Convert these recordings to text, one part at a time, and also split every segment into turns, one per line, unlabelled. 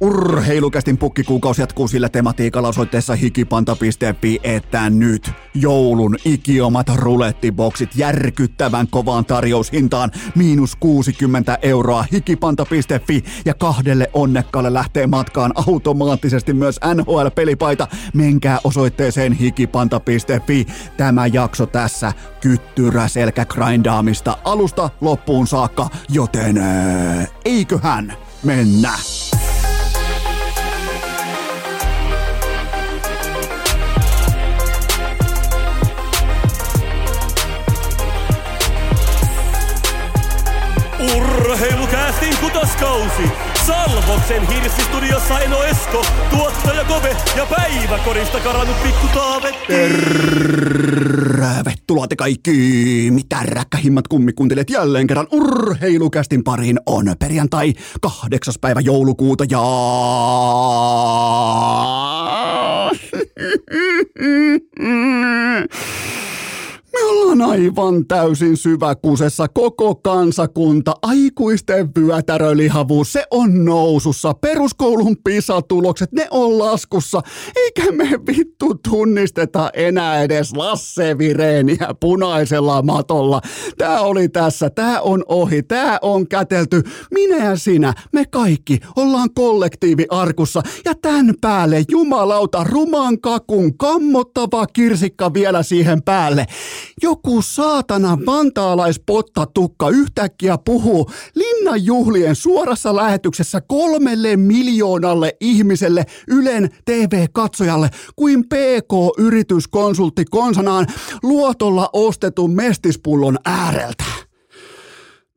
Urheilukästin pukkikuukausi jatkuu sillä tematiikalla osoitteessa hikipanta.fi, että nyt joulun ikiomat rulettiboksit järkyttävän kovaan tarjoushintaan miinus 60 euroa hikipanta.fi ja kahdelle onnekkaalle lähtee matkaan automaattisesti myös NHL-pelipaita. Menkää osoitteeseen hikipanta.fi. Tämä jakso tässä kyttyrä selkä grindaamista alusta loppuun saakka, joten ää, eiköhän mennä.
Urheilukäästin kutoskausi! Salvoksen hirsistudiossa Eno Esko, tuottaja Kove ja päiväkorista karannut pikku Taavetti.
Tervetuloa te kaikki, mitä räkkähimmät kummikuuntelijat jälleen kerran urheilukästin pariin on perjantai 8. päivä joulukuuta ja... Ollaan aivan täysin syväkusessa koko kansakunta. Aikuisten vyötärölihavuus, se on nousussa. Peruskoulun pisatulokset, ne on laskussa. Eikä me vittu tunnisteta enää edes Lasse Vireeniä punaisella matolla. Tää oli tässä, tää on ohi, tää on kätelty. Minä ja sinä, me kaikki ollaan kollektiiviarkussa. Ja tän päälle jumalauta ruman kakun kammottava kirsikka vielä siihen päälle. Joku saatana vantaalaispottatukka yhtäkkiä puhuu linnan juhlien suorassa lähetyksessä kolmelle miljoonalle ihmiselle Ylen TV-katsojalle kuin PK-yrityskonsultti konsanaan luotolla ostetun mestispullon ääreltä.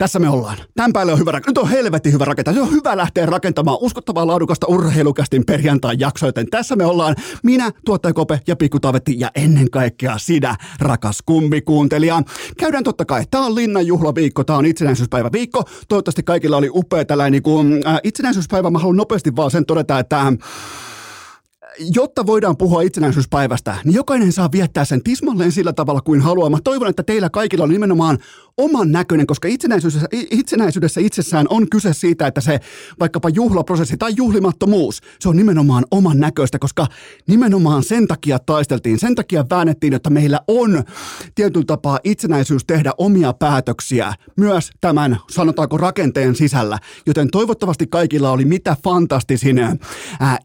Tässä me ollaan. Tämän päälle on hyvä rakentaa. Nyt on helvetti hyvä rakentaa. Se on hyvä lähteä rakentamaan uskottavaa laadukasta urheilukästin perjantai jakso, joten tässä me ollaan. Minä, tuottaja Kope ja Pikku Tavetti ja ennen kaikkea sinä, rakas kummikuuntelija. Käydään totta kai. Tämä on Linnan juhlaviikko, tämä on itsenäisyyspäivä viikko. Toivottavasti kaikilla oli upea tällainen niin kuin, äh, itsenäisyyspäivä. Mä haluan nopeasti vaan sen todeta, että jotta voidaan puhua itsenäisyyspäivästä, niin jokainen saa viettää sen tismalleen sillä tavalla kuin haluaa. Mä toivon, että teillä kaikilla on nimenomaan oman näköinen, koska itsenäisyydessä, itsenäisyydessä itsessään on kyse siitä, että se vaikkapa juhlaprosessi tai juhlimattomuus, se on nimenomaan oman näköistä, koska nimenomaan sen takia taisteltiin, sen takia väännettiin, että meillä on tietyllä tapaa itsenäisyys tehdä omia päätöksiä myös tämän, sanotaanko, rakenteen sisällä. Joten toivottavasti kaikilla oli mitä fantastisin ää,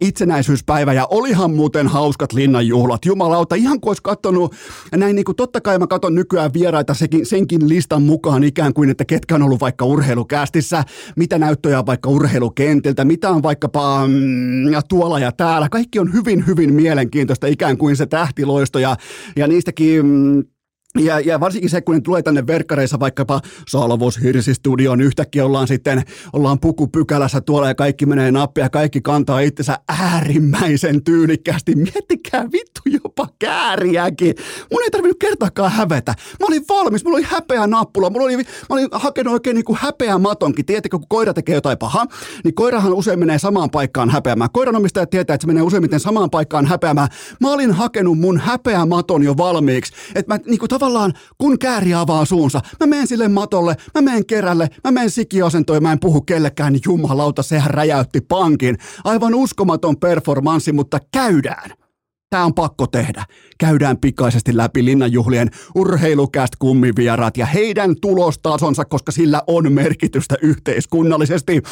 itsenäisyyspäivä ja olihan muuten hauskat linnanjuhlat. Jumalauta, ihan kuin olisi katsonut, näin niin kuin totta kai mä katson nykyään vieraita senkin, senkin listan mukaan ikään kuin, että ketkä on ollut vaikka urheilukästissä, mitä näyttöjä on vaikka urheilukentiltä, mitä on vaikkapa mm, tuolla ja täällä. Kaikki on hyvin, hyvin mielenkiintoista ikään kuin se tähtiloisto ja, ja niistäkin mm, ja, ja varsinkin se, kun ne tulee tänne verkkareissa vaikkapa Salvos Hirsi-studioon, yhtäkkiä ollaan sitten, ollaan pukupykälässä tuolla ja kaikki menee nappia kaikki kantaa itsensä äärimmäisen tyylikkäästi. Miettikää vittu jopa kääriäkin. Mun ei tarvinnut kertaakaan hävetä. Mä olin valmis, mulla oli häpeä nappula, mulla oli, mä olin hakenut oikein niin kuin häpeä matonkin. Tiedättekö, kun koira tekee jotain pahaa, niin koirahan usein menee samaan paikkaan häpeämään. Koiranomistaja tietää, että se menee useimmiten samaan paikkaan häpeämään. Mä olin hakenut mun häpeä maton jo valmiiksi. Että mä niin kuin tavallaan, kun kääri avaa suunsa, mä menen sille matolle, mä menen kerälle, mä menen sikiosentoon mä en puhu kellekään, niin jumalauta, sehän räjäytti pankin. Aivan uskomaton performanssi, mutta käydään. Tämä on pakko tehdä. Käydään pikaisesti läpi linnanjuhlien urheilukäst kummivieraat ja heidän tulostasonsa, koska sillä on merkitystä yhteiskunnallisesti.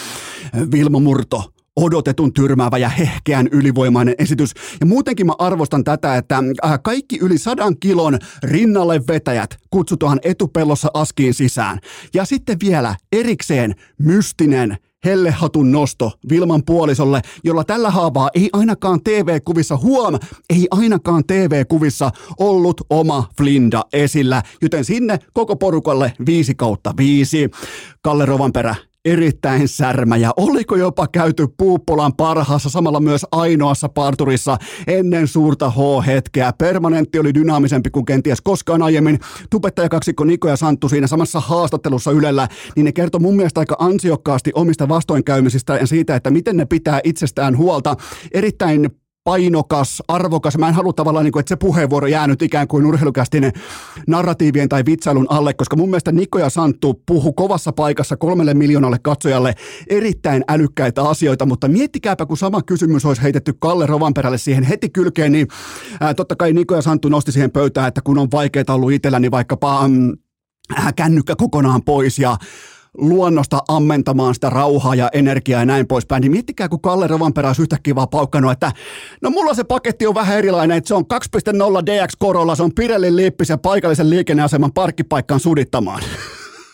Vilmo Murto, odotetun tyrmäävä ja hehkeän ylivoimainen esitys. Ja muutenkin mä arvostan tätä, että äh, kaikki yli sadan kilon rinnalle vetäjät kutsutaan etupellossa askiin sisään. Ja sitten vielä erikseen mystinen hellehatun nosto Vilman puolisolle, jolla tällä haavaa ei ainakaan TV-kuvissa, huom, ei ainakaan TV-kuvissa ollut oma Flinda esillä, joten sinne koko porukalle 5 kautta 5. Kalle Rovanperä, erittäin särmä ja oliko jopa käyty Puuppolan parhaassa samalla myös ainoassa parturissa ennen suurta H-hetkeä. Permanentti oli dynaamisempi kuin kenties koskaan aiemmin. Tubettajakaksikko Niko ja Santtu siinä samassa haastattelussa Ylellä, niin ne kertoi mun mielestä aika ansiokkaasti omista vastoinkäymisistä ja siitä, että miten ne pitää itsestään huolta. Erittäin painokas, arvokas. Mä en halua tavallaan, niin kuin, että se puheenvuoro jäänyt ikään kuin urheilukästin narratiivien tai vitsailun alle, koska mun mielestä Niko ja Santtu puhu kovassa paikassa kolmelle miljoonalle katsojalle erittäin älykkäitä asioita, mutta miettikääpä, kun sama kysymys olisi heitetty Kalle Rovanperälle siihen heti kylkeen, niin ää, totta kai Niko ja Santtu nosti siihen pöytään, että kun on vaikeaa ollut itselläni niin vaikkapa mm, kännykkä kokonaan pois ja luonnosta ammentamaan sitä rauhaa ja energiaa ja näin poispäin, niin miettikää, kun Kalle Rovanperä olisi yhtäkkiä vaan paukkannut, että no mulla se paketti on vähän erilainen, että se on 2.0 DX Corolla, se on Pirellin liippis ja paikallisen liikenneaseman parkkipaikkaan sudittamaan.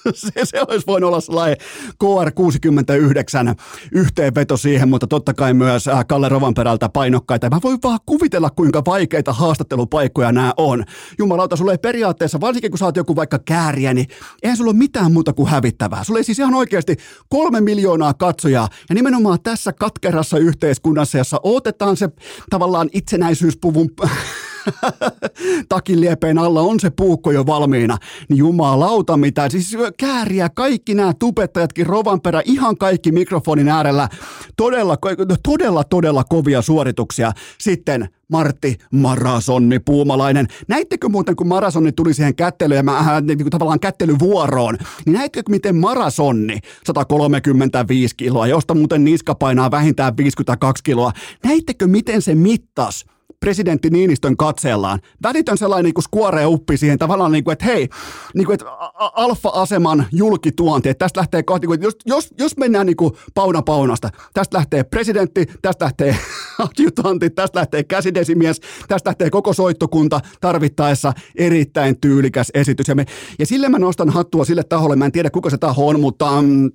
se, se olisi voinut olla sellainen KR69 yhteenveto siihen, mutta totta kai myös äh, Kalle Rovanperältä painokkaita. Mä voin vaan kuvitella, kuinka vaikeita haastattelupaikkoja nämä on. Jumalauta, sulle ei periaatteessa, varsinkin kun sä oot joku vaikka kääriä, niin eihän sulla ole mitään muuta kuin hävittävää. Sulle ei siis ihan oikeasti kolme miljoonaa katsojaa, ja nimenomaan tässä katkerassa yhteiskunnassa, jossa otetaan se tavallaan itsenäisyyspuvun takin alla on se puukko jo valmiina, niin jumalauta mitä, siis kääriä kaikki nämä tubettajatkin Rovanperä, ihan kaikki mikrofonin äärellä, todella, todella, todella kovia suorituksia. Sitten Martti Marasonni Puumalainen. Näittekö muuten, kun Marasonni tuli siihen kättelyyn ja mä, äh, niin kuin tavallaan kättelyvuoroon, niin näittekö miten Marasonni, 135 kiloa, josta muuten niska painaa vähintään 52 kiloa, näittekö miten se mittas presidentti Niinistön katseellaan. Välitön sellainen niin kuin skuore uppi siihen tavallaan, niin kuin, että hei, niin kuin, että alfa-aseman julkituonti, että tästä lähtee kohti, niin jos, jos, jos mennään niin kuin pauna paunasta, tästä lähtee presidentti, tästä lähtee adjutantti, tästä lähtee käsidesimies, tästä lähtee koko soittokunta tarvittaessa erittäin tyylikäs esitys. Ja, me, ja sille mä nostan hattua sille taholle, mä en tiedä kuka se taho on, mutta mm,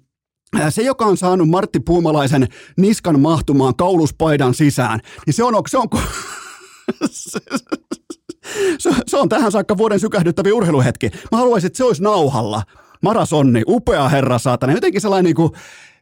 se, joka on saanut Martti Puumalaisen niskan mahtumaan kauluspaidan sisään, niin se on, se on, se, se on tähän saakka vuoden sykähdyttävä urheiluhetki. Mä haluaisin, että se olisi nauhalla. Marasonni, upea herra saatana. Jotenkin sellainen niin kuin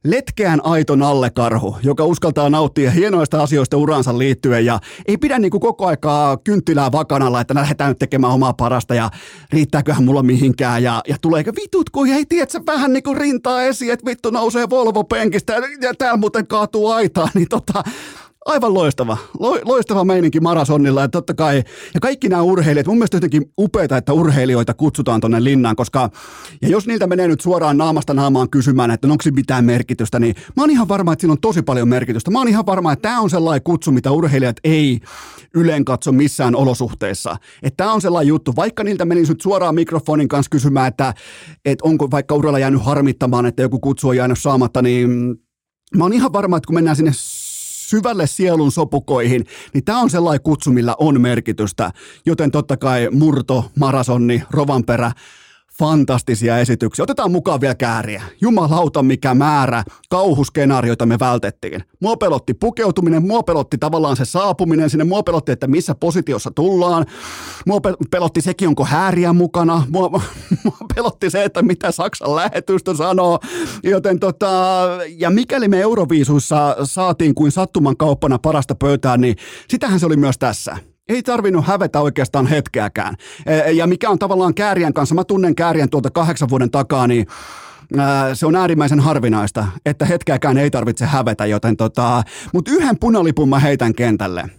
letkeän aito nallekarhu, joka uskaltaa nauttia hienoista asioista uransa liittyen ja ei pidä niin kuin koko aikaa kynttilää vakanalla, että lähdetään nyt tekemään omaa parasta ja riittääköhän mulla mihinkään ja, ja tuleeko vitut, kun ei tiedä, vähän niin kuin rintaa esiin, että vittu nousee Volvo penkistä ja, ja täällä muuten kaatuu aitaa, niin tota, aivan loistava, lo, loistava meininki marasonnilla ja totta kai, ja kaikki nämä urheilijat, mun mielestä jotenkin upeita, että urheilijoita kutsutaan tonne linnaan, koska, ja jos niiltä menee nyt suoraan naamasta naamaan kysymään, että onko mitään merkitystä, niin mä oon ihan varma, että sillä on tosi paljon merkitystä. Mä oon ihan varma, että tämä on sellainen kutsu, mitä urheilijat ei ylen katso missään olosuhteissa. Että tämä on sellainen juttu, vaikka niiltä menisi nyt suoraan mikrofonin kanssa kysymään, että, että onko vaikka uralla jäänyt harmittamaan, että joku kutsu on jäänyt saamatta, niin mä oon ihan varma, että kun mennään sinne syvälle sielun sopukoihin, niin tämä on sellainen kutsu, millä on merkitystä. Joten totta kai Murto, Marasonni, Rovanperä, fantastisia esityksiä. Otetaan mukaan vielä kääriä. Jumalauta, mikä määrä kauhuskenaarioita me vältettiin. Mua pelotti pukeutuminen, mua pelotti tavallaan se saapuminen sinne, mua pelotti, että missä positiossa tullaan. Mua pelotti sekin, onko hääriä mukana. Mua, mua pelotti se, että mitä Saksan lähetystö sanoo. Joten tota, ja mikäli me Euroviisuissa saatiin kuin sattuman kauppana parasta pöytään, niin sitähän se oli myös tässä ei tarvinnut hävetä oikeastaan hetkeäkään. E, ja mikä on tavallaan Kääriän kanssa, mä tunnen Kääriän tuolta kahdeksan vuoden takaa, niin se on äärimmäisen harvinaista, että hetkeäkään ei tarvitse hävetä, joten tota, mutta yhden punalipun mä heitän kentälle.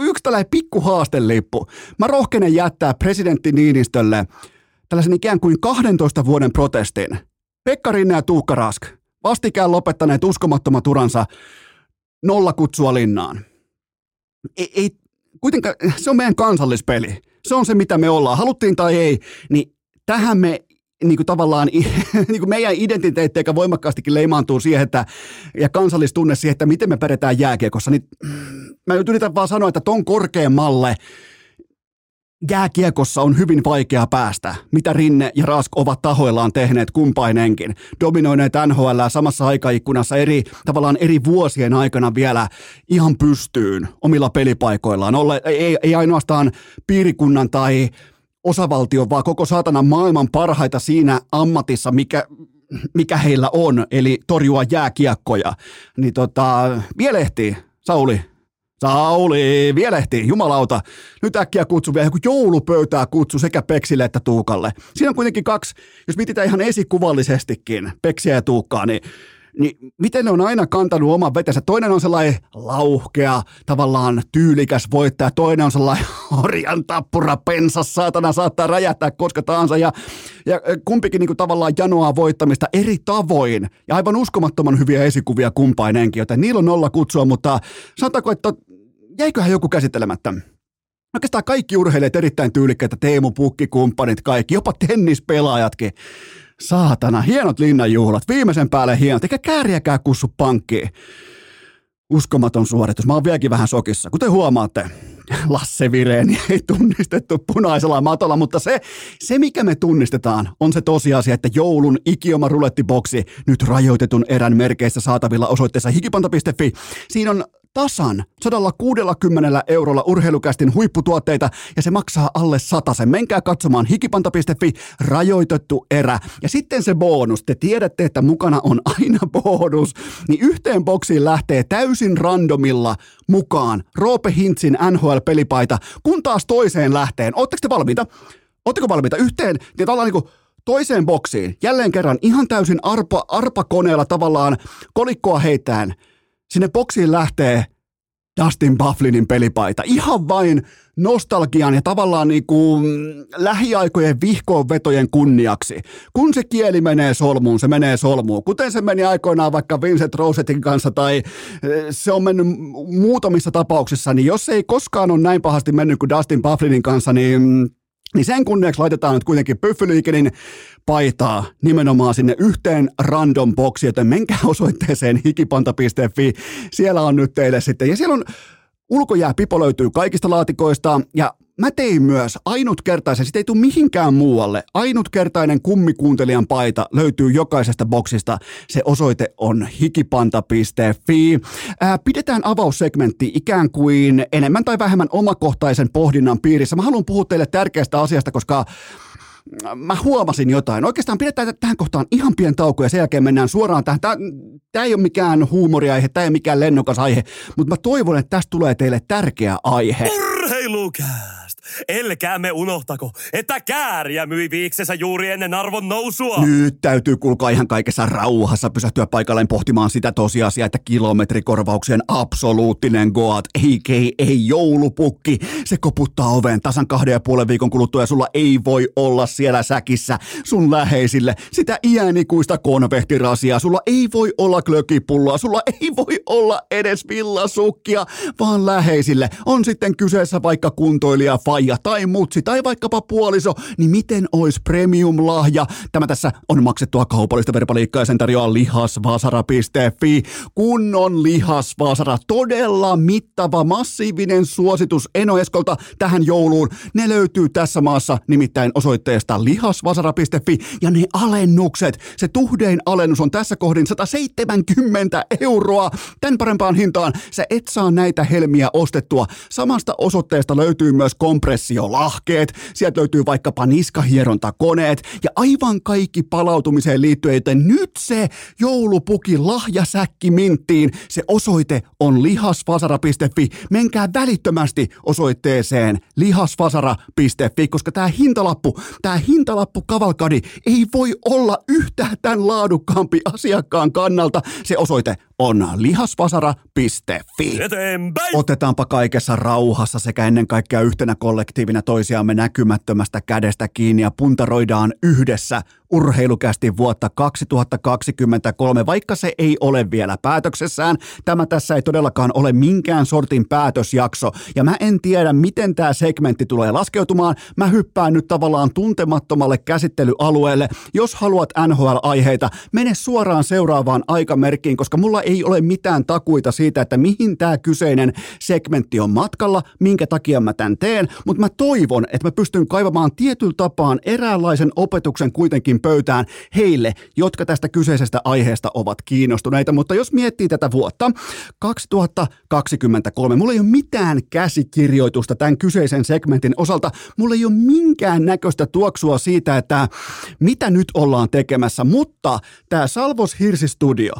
Yksi tällainen pikku haastellippu. Mä rohkenen jättää presidentti Niinistölle tällaisen ikään kuin 12 vuoden protestin. Pekka Rinne ja Tuukka Rask, vastikään lopettaneet uskomattomat uransa nolla kutsua linnaan. Ei, ei, kuitenkaan se on meidän kansallispeli. Se on se, mitä me ollaan. Haluttiin tai ei, niin tähän me niin kuin tavallaan niin kuin meidän identiteetti eikä voimakkaastikin leimaantuu siihen, että, ja kansallistunne siihen, että miten me pärjätään jääkiekossa, niin mä nyt yritän vaan sanoa, että ton korkeammalle jääkiekossa on hyvin vaikea päästä, mitä Rinne ja Rask ovat tahoillaan tehneet kumpainenkin. Dominoineet NHL samassa aikaikkunassa eri, tavallaan eri vuosien aikana vielä ihan pystyyn omilla pelipaikoillaan. Olle, ei, ei ainoastaan piirikunnan tai osavaltion, vaan koko saatana maailman parhaita siinä ammatissa, mikä, mikä heillä on, eli torjua jääkiekkoja. Niin tota, vielä ehtii, Sauli, Sauli, vielehti, jumalauta. Nyt äkkiä kutsu vielä joku joulupöytää kutsu sekä Peksille että Tuukalle. Siinä on kuitenkin kaksi, jos mietitään ihan esikuvallisestikin, Peksiä ja Tuukkaa, niin niin miten ne on aina kantanut oman vetensä. Toinen on sellainen lauhkea, tavallaan tyylikäs voittaja, toinen on sellainen orjan tappura, pensas, saatana saattaa räjähtää koska tahansa ja, ja kumpikin niin kuin tavallaan janoaa voittamista eri tavoin ja aivan uskomattoman hyviä esikuvia kumpainenkin, joten niillä on nolla kutsua, mutta sanotaanko, että jäiköhän joku käsittelemättä? Oikeastaan kaikki urheilijat erittäin tyylikkäitä, Teemu Pukki, kumppanit, kaikki, jopa tennispelaajatkin. Saatana, hienot linnanjuhlat, viimeisen päälle hienot, eikä kääriäkään kussu pankkiin. Uskomaton suoritus. Mä oon vieläkin vähän sokissa. Kuten huomaatte, Lasse Vireeni ei tunnistettu punaisella matolla, mutta se, se mikä me tunnistetaan on se tosiasia, että joulun ikioma rulettiboksi nyt rajoitetun erän merkeissä saatavilla osoitteessa hikipanta.fi. Siinä on tasan 160 eurolla urheilukästin huipputuotteita ja se maksaa alle sen. Menkää katsomaan hikipanta.fi rajoitettu erä. Ja sitten se bonus. Te tiedätte, että mukana on aina bonus. Niin yhteen boksiin lähtee täysin randomilla mukaan Roope Hintsin NHL-pelipaita, kun taas toiseen lähteen. Oletteko te valmiita? Oletteko valmiita? Yhteen, niin ollaan niin kuin toiseen boksiin, jälleen kerran ihan täysin arpa, arpakoneella tavallaan kolikkoa heittäen – sinne boksiin lähtee Dustin Bufflinin pelipaita. Ihan vain nostalgian ja tavallaan niin kuin lähiaikojen vihkoonvetojen kunniaksi. Kun se kieli menee solmuun, se menee solmuun. Kuten se meni aikoinaan vaikka Vincent Rosetin kanssa tai eh, se on mennyt muutamissa tapauksissa, niin jos ei koskaan ole näin pahasti mennyt kuin Dustin Bufflinin kanssa, niin niin sen kunniaksi laitetaan nyt kuitenkin Pyffyliikenin paitaa nimenomaan sinne yhteen random boxiin, joten menkää osoitteeseen hikipanta.fi. Siellä on nyt teille sitten, ja siellä on ulkojääpipo löytyy kaikista laatikoista, ja mä tein myös ainutkertaisen, sitä ei tule mihinkään muualle, ainutkertainen kummikuuntelijan paita löytyy jokaisesta boksista. Se osoite on hikipanta.fi. Ää, pidetään avaussegmentti ikään kuin enemmän tai vähemmän omakohtaisen pohdinnan piirissä. Mä haluan puhua teille tärkeästä asiasta, koska mä huomasin jotain. Oikeastaan pidetään tähän kohtaan ihan pien tauko ja sen jälkeen mennään suoraan tähän. Tämä, tämä ei ole mikään huumoriaihe, tämä ei ole mikään lennokas aihe, mutta mä toivon, että tästä tulee teille tärkeä aihe.
Urheilukää! Elkäämme unohtako, että kääriä myi viiksensä juuri ennen arvon nousua.
Nyt täytyy kulkaa ihan kaikessa rauhassa pysähtyä paikalleen pohtimaan sitä tosiasiaa, että kilometrikorvauksien absoluuttinen Goat, a.k.a. joulupukki, se koputtaa oveen tasan kahden ja puolen viikon kuluttua ja sulla ei voi olla siellä säkissä sun läheisille sitä iänikuista konvehtirasia, sulla ei voi olla klökipulloa, sulla ei voi olla edes villasukkia, vaan läheisille on sitten kyseessä vaikka kuntoilija, faija tai mutsi tai vaikkapa puoliso, niin miten ois premium-lahja? Tämä tässä on maksettua kaupallista verbaliikkaa ja sen tarjoaa lihasvasara.fi. Kunnon lihasvasara, todella mittava, massiivinen suositus Eno Eskolta tähän jouluun. Ne löytyy tässä maassa nimittäin osoitteesta lihasvasara.fi ja ne alennukset, se tuhdein alennus on tässä kohdin 170 euroa. Tän parempaan hintaan sä et saa näitä helmiä ostettua. Samasta osoitteesta löytyy myös kom- kompressiolahkeet, sieltä löytyy vaikkapa niskahierontakoneet ja aivan kaikki palautumiseen liittyen, joten nyt se joulupuki lahjasäkki minttiin. Se osoite on lihasfasara.fi. Menkää välittömästi osoitteeseen lihasfasara.fi, koska tämä hintalappu, tämä hintalappu kavalkadi ei voi olla yhtään tämän laadukkaampi asiakkaan kannalta. Se osoite on lihasvasara.fi.
Eteenpäin!
Otetaanpa kaikessa rauhassa sekä ennen kaikkea yhtenä kollektiivina toisiamme näkymättömästä kädestä kiinni ja puntaroidaan yhdessä urheilukästi vuotta 2023, vaikka se ei ole vielä päätöksessään. Tämä tässä ei todellakaan ole minkään sortin päätösjakso, ja mä en tiedä, miten tämä segmentti tulee laskeutumaan. Mä hyppään nyt tavallaan tuntemattomalle käsittelyalueelle. Jos haluat NHL-aiheita, mene suoraan seuraavaan aikamerkkiin, koska mulla ei ole mitään takuita siitä, että mihin tämä kyseinen segmentti on matkalla, minkä takia mä tämän teen, mutta mä toivon, että mä pystyn kaivamaan tietyllä tapaan eräänlaisen opetuksen kuitenkin pöytään heille, jotka tästä kyseisestä aiheesta ovat kiinnostuneita. Mutta jos miettii tätä vuotta 2023, mulla ei ole mitään käsikirjoitusta tämän kyseisen segmentin osalta. Mulla ei ole minkään näköistä tuoksua siitä, että mitä nyt ollaan tekemässä, mutta tämä Salvos Hirsi Studio,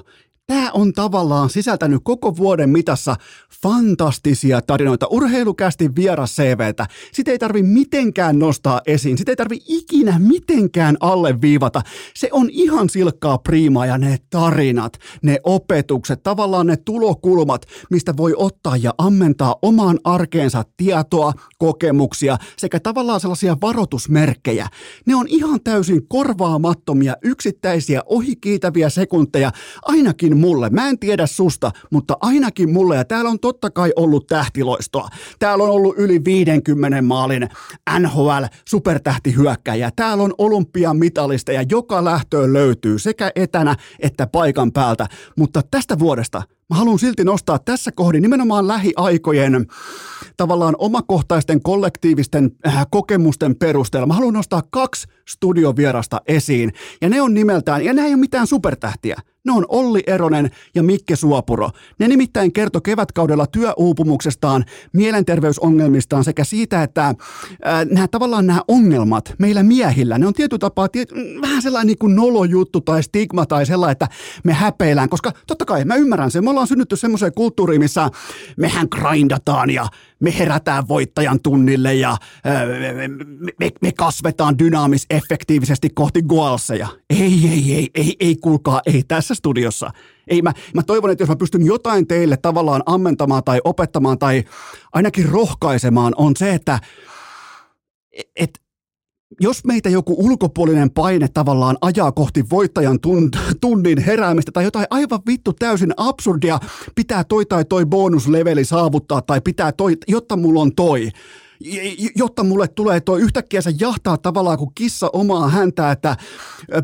Tämä on tavallaan sisältänyt koko vuoden mitassa fantastisia tarinoita, urheilukästi vieras CVtä. Sitä ei tarvi mitenkään nostaa esiin, sitä ei tarvi ikinä mitenkään alleviivata. Se on ihan silkkaa priimaa ja ne tarinat, ne opetukset, tavallaan ne tulokulmat, mistä voi ottaa ja ammentaa omaan arkeensa tietoa, kokemuksia sekä tavallaan sellaisia varoitusmerkkejä. Ne on ihan täysin korvaamattomia yksittäisiä ohikiitäviä sekunteja, ainakin mulle. Mä en tiedä susta, mutta ainakin mulle. Ja täällä on totta kai ollut tähtiloistoa. Täällä on ollut yli 50 maalin NHL supertähtihyökkäjä. Täällä on olympiamitalista ja joka lähtöön löytyy sekä etänä että paikan päältä. Mutta tästä vuodesta Mä haluan silti nostaa tässä kohdin nimenomaan lähiaikojen tavallaan omakohtaisten kollektiivisten äh, kokemusten perusteella. Mä haluan nostaa kaksi studiovierasta esiin ja ne on nimeltään, ja ne ei ole mitään supertähtiä. Ne on Olli Eronen ja Mikke Suopuro. Ne nimittäin kertoi kevätkaudella työuupumuksestaan, mielenterveysongelmistaan sekä siitä, että äh, nämä tavallaan nämä ongelmat meillä miehillä, ne on tietyllä tapaa tiet, vähän sellainen niin kuin nolojuttu tai stigma tai sellainen, että me häpeillään, koska totta kai mä ymmärrän sen, me ollaan synnytty semmoiseen kulttuuriin, missä mehän grindataan ja me herätään voittajan tunnille ja me, me, me kasvetaan dynaamis effektiivisesti kohti goalseja. Ei, ei, ei, ei, ei, kuulkaa, ei tässä studiossa. Ei, mä, mä toivon, että jos mä pystyn jotain teille tavallaan ammentamaan tai opettamaan tai ainakin rohkaisemaan, on se, että et, jos meitä joku ulkopuolinen paine tavallaan ajaa kohti voittajan tunnin heräämistä tai jotain aivan vittu täysin absurdia, pitää toi tai toi bonusleveli saavuttaa tai pitää toi, jotta mulla on toi, jotta mulle tulee toi yhtäkkiä se jahtaa tavallaan kuin kissa omaa häntä, että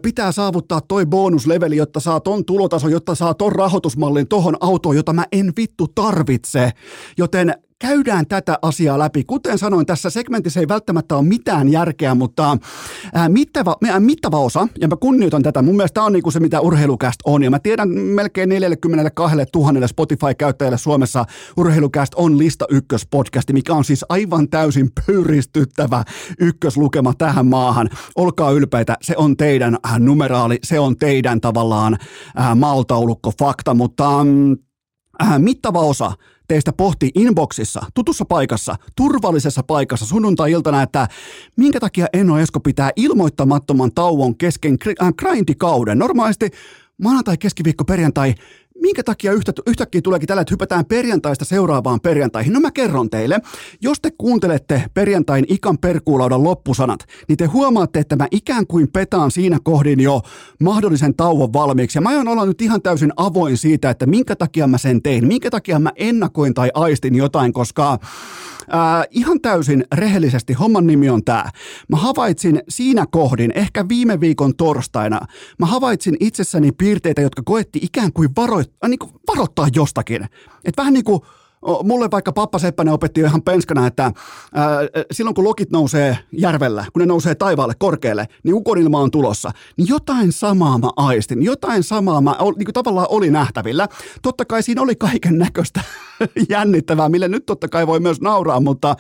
pitää saavuttaa toi bonusleveli, jotta saa ton tulotason, jotta saa ton rahoitusmallin tohon autoon, jota mä en vittu tarvitse. Joten käydään tätä asiaa läpi. Kuten sanoin, tässä segmentissä ei välttämättä ole mitään järkeä, mutta ää, mittava, ää, mittava osa, ja mä kunnioitan tätä, mun mielestä tämä on niinku se, mitä urheilukäst on, ja mä tiedän melkein 42 000 Spotify-käyttäjälle Suomessa urheilukäst on lista ykköspodcasti, mikä on siis aivan täysin pöyristyttävä ykköslukema tähän maahan. Olkaa ylpeitä, se on teidän äh, numeraali, se on teidän tavallaan äh, maltaulukko fakta, mutta mm, äh, mittava osa teistä pohti inboxissa, tutussa paikassa, turvallisessa paikassa sunnuntai-iltana, että minkä takia Eno Esko pitää ilmoittamattoman tauon kesken äh, grindikauden. Normaalisti maanantai, keskiviikko, perjantai minkä takia yhtä, yhtäkkiä tuleekin tällä, että hypätään perjantaista seuraavaan perjantaihin? No mä kerron teille. Jos te kuuntelette perjantain ikan perkuulaudan loppusanat, niin te huomaatte, että mä ikään kuin petaan siinä kohdin jo mahdollisen tauon valmiiksi. Ja mä oon olla nyt ihan täysin avoin siitä, että minkä takia mä sen tein, minkä takia mä ennakoin tai aistin jotain, koska Äh, ihan täysin rehellisesti homman nimi on tämä. Mä havaitsin siinä kohdin, ehkä viime viikon torstaina, mä havaitsin itsessäni piirteitä, jotka koetti ikään kuin, varoit, äh, niin kuin varoittaa jostakin. Että vähän niin kuin Mulle vaikka Pappa Seppänen opetti ihan penskana, että ää, silloin kun lokit nousee järvellä, kun ne nousee taivaalle korkealle, niin ukonilma on tulossa. Niin jotain samaa mä aistin, jotain samaa mä niin kuin tavallaan oli nähtävillä. Totta kai siinä oli kaiken näköistä jännittävää, mille nyt totta kai voi myös nauraa, mutta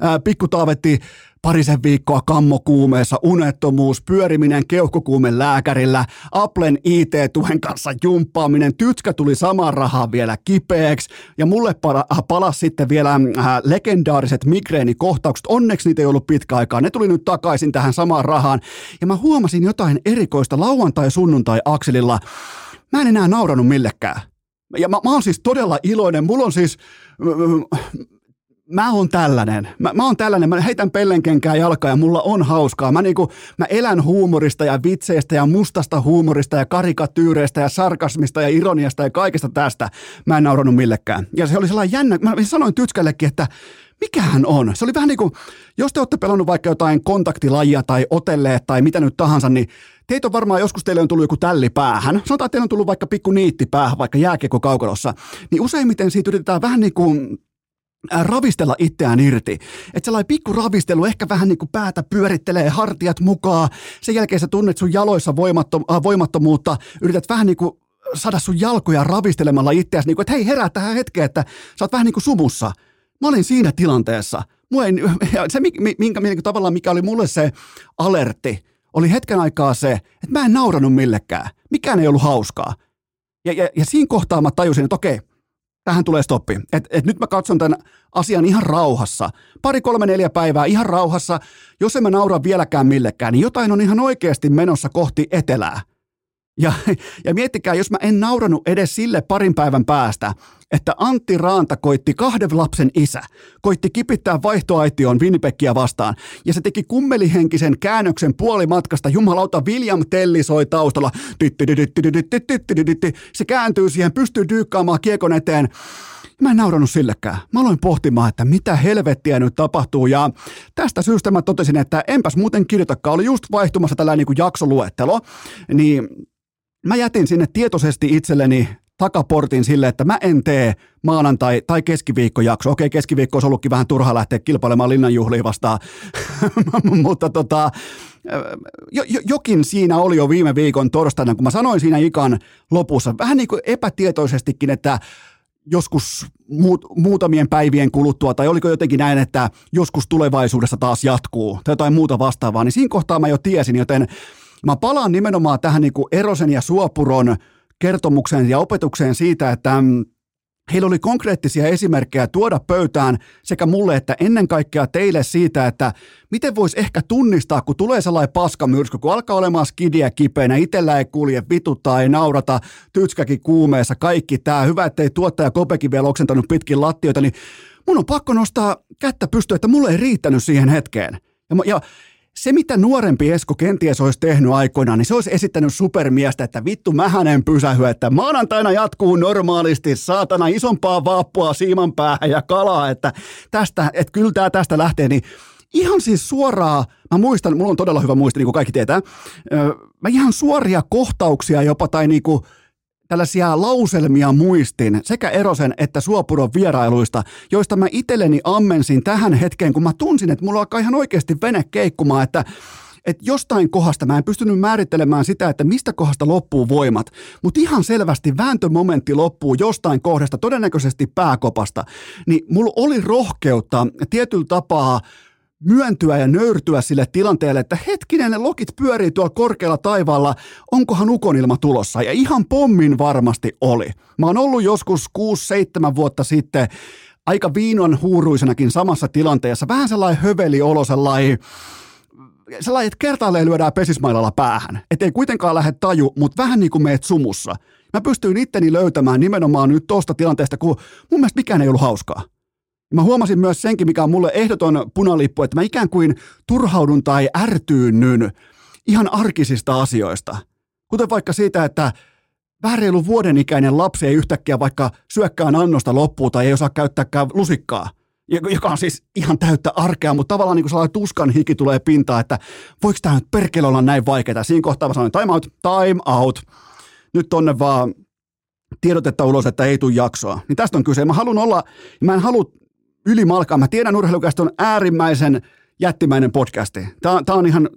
ää, pikku Taavetti parisen viikkoa kammokuumeessa, unettomuus, pyöriminen keuhkokuumen lääkärillä, Applen IT-tuen kanssa jumppaaminen, tytskä tuli saman rahaa vielä kipeäksi ja mulle pala, äh, palasi sitten vielä äh, legendaariset migreenikohtaukset. Onneksi niitä ei ollut pitkä aikaa, ne tuli nyt takaisin tähän samaan rahaan ja mä huomasin jotain erikoista lauantai-sunnuntai-akselilla. Mä en enää nauranut millekään. Ja mä, mä oon siis todella iloinen. Mulla on siis, mä oon tällainen. Mä, mä oon tällainen. Mä heitän pellenkenkää jalkaa ja mulla on hauskaa. Mä, niinku, mä elän huumorista ja vitseistä ja mustasta huumorista ja karikatyyreistä ja sarkasmista ja ironiasta ja kaikesta tästä. Mä en naurannut millekään. Ja se oli sellainen jännä. Mä sanoin Tytskällekin, että mikähän on? Se oli vähän niin kuin, jos te olette pelannut vaikka jotain kontaktilajia tai otelleet tai mitä nyt tahansa, niin teitä on varmaan joskus teille on tullut joku tälli päähän. Sanotaan, että teillä on tullut vaikka pikku niitti päähän, vaikka jääkiekko kaukalossa. Niin useimmiten siitä yritetään vähän niin kuin ravistella itseään irti. Että sellainen pikku ravistelu, ehkä vähän niin kuin päätä pyörittelee, hartiat mukaan. Sen jälkeen sä tunnet sun jaloissa voimattom- äh, voimattomuutta, yrität vähän niin kuin saada sun jalkoja ravistelemalla itseäsi, niin kuin, että hei herää tähän hetkeen, että sä oot vähän niin kuin sumussa. Mä olin siinä tilanteessa. Mua ei, se, minkä, minkä, tavallaan mikä oli mulle se alertti, oli hetken aikaa se, että mä en nauranut millekään. Mikään ei ollut hauskaa. Ja, ja, ja siinä kohtaa mä tajusin, että okei, tähän tulee stoppi. Et, et nyt mä katson tämän asian ihan rauhassa. Pari, kolme, neljä päivää ihan rauhassa. Jos en mä naura vieläkään millekään, niin jotain on ihan oikeasti menossa kohti etelää. Ja, ja miettikää, jos mä en nauranut edes sille parin päivän päästä, että Antti Raanta koitti kahden lapsen isä, koitti kipittää vaihtoaitioon Winnipekkiä vastaan, ja se teki kummelihenkisen käännöksen puolimatkasta, jumalauta William Telli soi taustalla, se kääntyy siihen, pystyy dyykkaamaan kiekon eteen, Mä en naurannut sillekään. Mä aloin pohtimaan, että mitä helvettiä nyt tapahtuu ja tästä syystä mä totesin, että enpäs muuten kirjoitakaan. Oli just vaihtumassa tällainen niin jaksoluettelo, niin mä jätin sinne tietoisesti itselleni takaportin sille, että mä en tee maanantai- tai keskiviikkojakso. Okei, keskiviikko olisi ollutkin vähän turha lähteä kilpailemaan linnanjuhliin vastaan, mutta tota, jo, jo, jokin siinä oli jo viime viikon torstaina, kun mä sanoin siinä ikan lopussa, vähän niin kuin epätietoisestikin, että joskus muut, muutamien päivien kuluttua, tai oliko jotenkin näin, että joskus tulevaisuudessa taas jatkuu, tai jotain muuta vastaavaa, niin siinä kohtaa mä jo tiesin, joten mä palaan nimenomaan tähän niin kuin Erosen ja Suopuron kertomukseen ja opetukseen siitä, että mm, heillä oli konkreettisia esimerkkejä tuoda pöytään sekä mulle että ennen kaikkea teille siitä, että miten voisi ehkä tunnistaa, kun tulee sellainen paskamyrsky, kun alkaa olemaan skidiä kipeänä, itsellä ei kulje, vituttaa, ei naurata, tytskäkin kuumeessa, kaikki tämä, hyvä, ettei tuottaja Kopekin vielä oksentanut pitkin lattioita, niin mun on pakko nostaa kättä pystyä, että mulle ei riittänyt siihen hetkeen. Ja, ja se, mitä nuorempi Esko kenties olisi tehnyt aikoinaan, niin se olisi esittänyt supermiestä, että vittu mä hänen pysähy, että maanantaina jatkuu normaalisti, saatana isompaa vaappua siiman päähän ja kalaa, että tästä, että kyllä tämä tästä lähtee, niin ihan siis suoraa, mä muistan, mulla on todella hyvä muisti, niin kuin kaikki tietää, mä ihan suoria kohtauksia jopa tai niin kuin tällaisia lauselmia muistin sekä Erosen että Suopuron vierailuista, joista mä itselleni ammensin tähän hetkeen, kun mä tunsin, että mulla alkaa ihan oikeasti vene keikkumaan, että että jostain kohdasta mä en pystynyt määrittelemään sitä, että mistä kohdasta loppuu voimat, mutta ihan selvästi vääntömomentti loppuu jostain kohdasta, todennäköisesti pääkopasta, niin mulla oli rohkeutta tietyllä tapaa myöntyä ja nöyrtyä sille tilanteelle, että hetkinen, ne lokit pyörii tuolla korkealla taivaalla, onkohan ukonilma tulossa? Ja ihan pommin varmasti oli. Mä oon ollut joskus 6-7 vuotta sitten aika viinon huuruisenakin samassa tilanteessa, vähän sellainen höveli olo, sellainen sellainen, että kertaalleen lyödään pesismailalla päähän. Että ei kuitenkaan lähde taju, mutta vähän niin kuin meet sumussa. Mä pystyin itteni löytämään nimenomaan nyt tosta tilanteesta, kun mun mielestä mikään ei ollut hauskaa. Mä huomasin myös senkin, mikä on mulle ehdoton punalippu, että mä ikään kuin turhaudun tai ärtyynnyn ihan arkisista asioista. Kuten vaikka siitä, että vähän reilu vuoden ikäinen lapsi ei yhtäkkiä vaikka syökkään annosta loppuun tai ei osaa käyttääkään lusikkaa, joka on siis ihan täyttä arkea, mutta tavallaan niin kuin sellainen tuskan hiki tulee pintaan, että voiko tämä nyt perkele olla näin vaikeaa. Siinä kohtaa mä sanoin, time out, time out. Nyt tonne vaan tiedotetta ulos, että ei tule jaksoa. Niin tästä on kyse. Mä haluan olla, mä en halua ylimalkaan. Mä tiedän, urheilukästä on äärimmäisen jättimäinen podcasti. Tämä, tämä on ihan,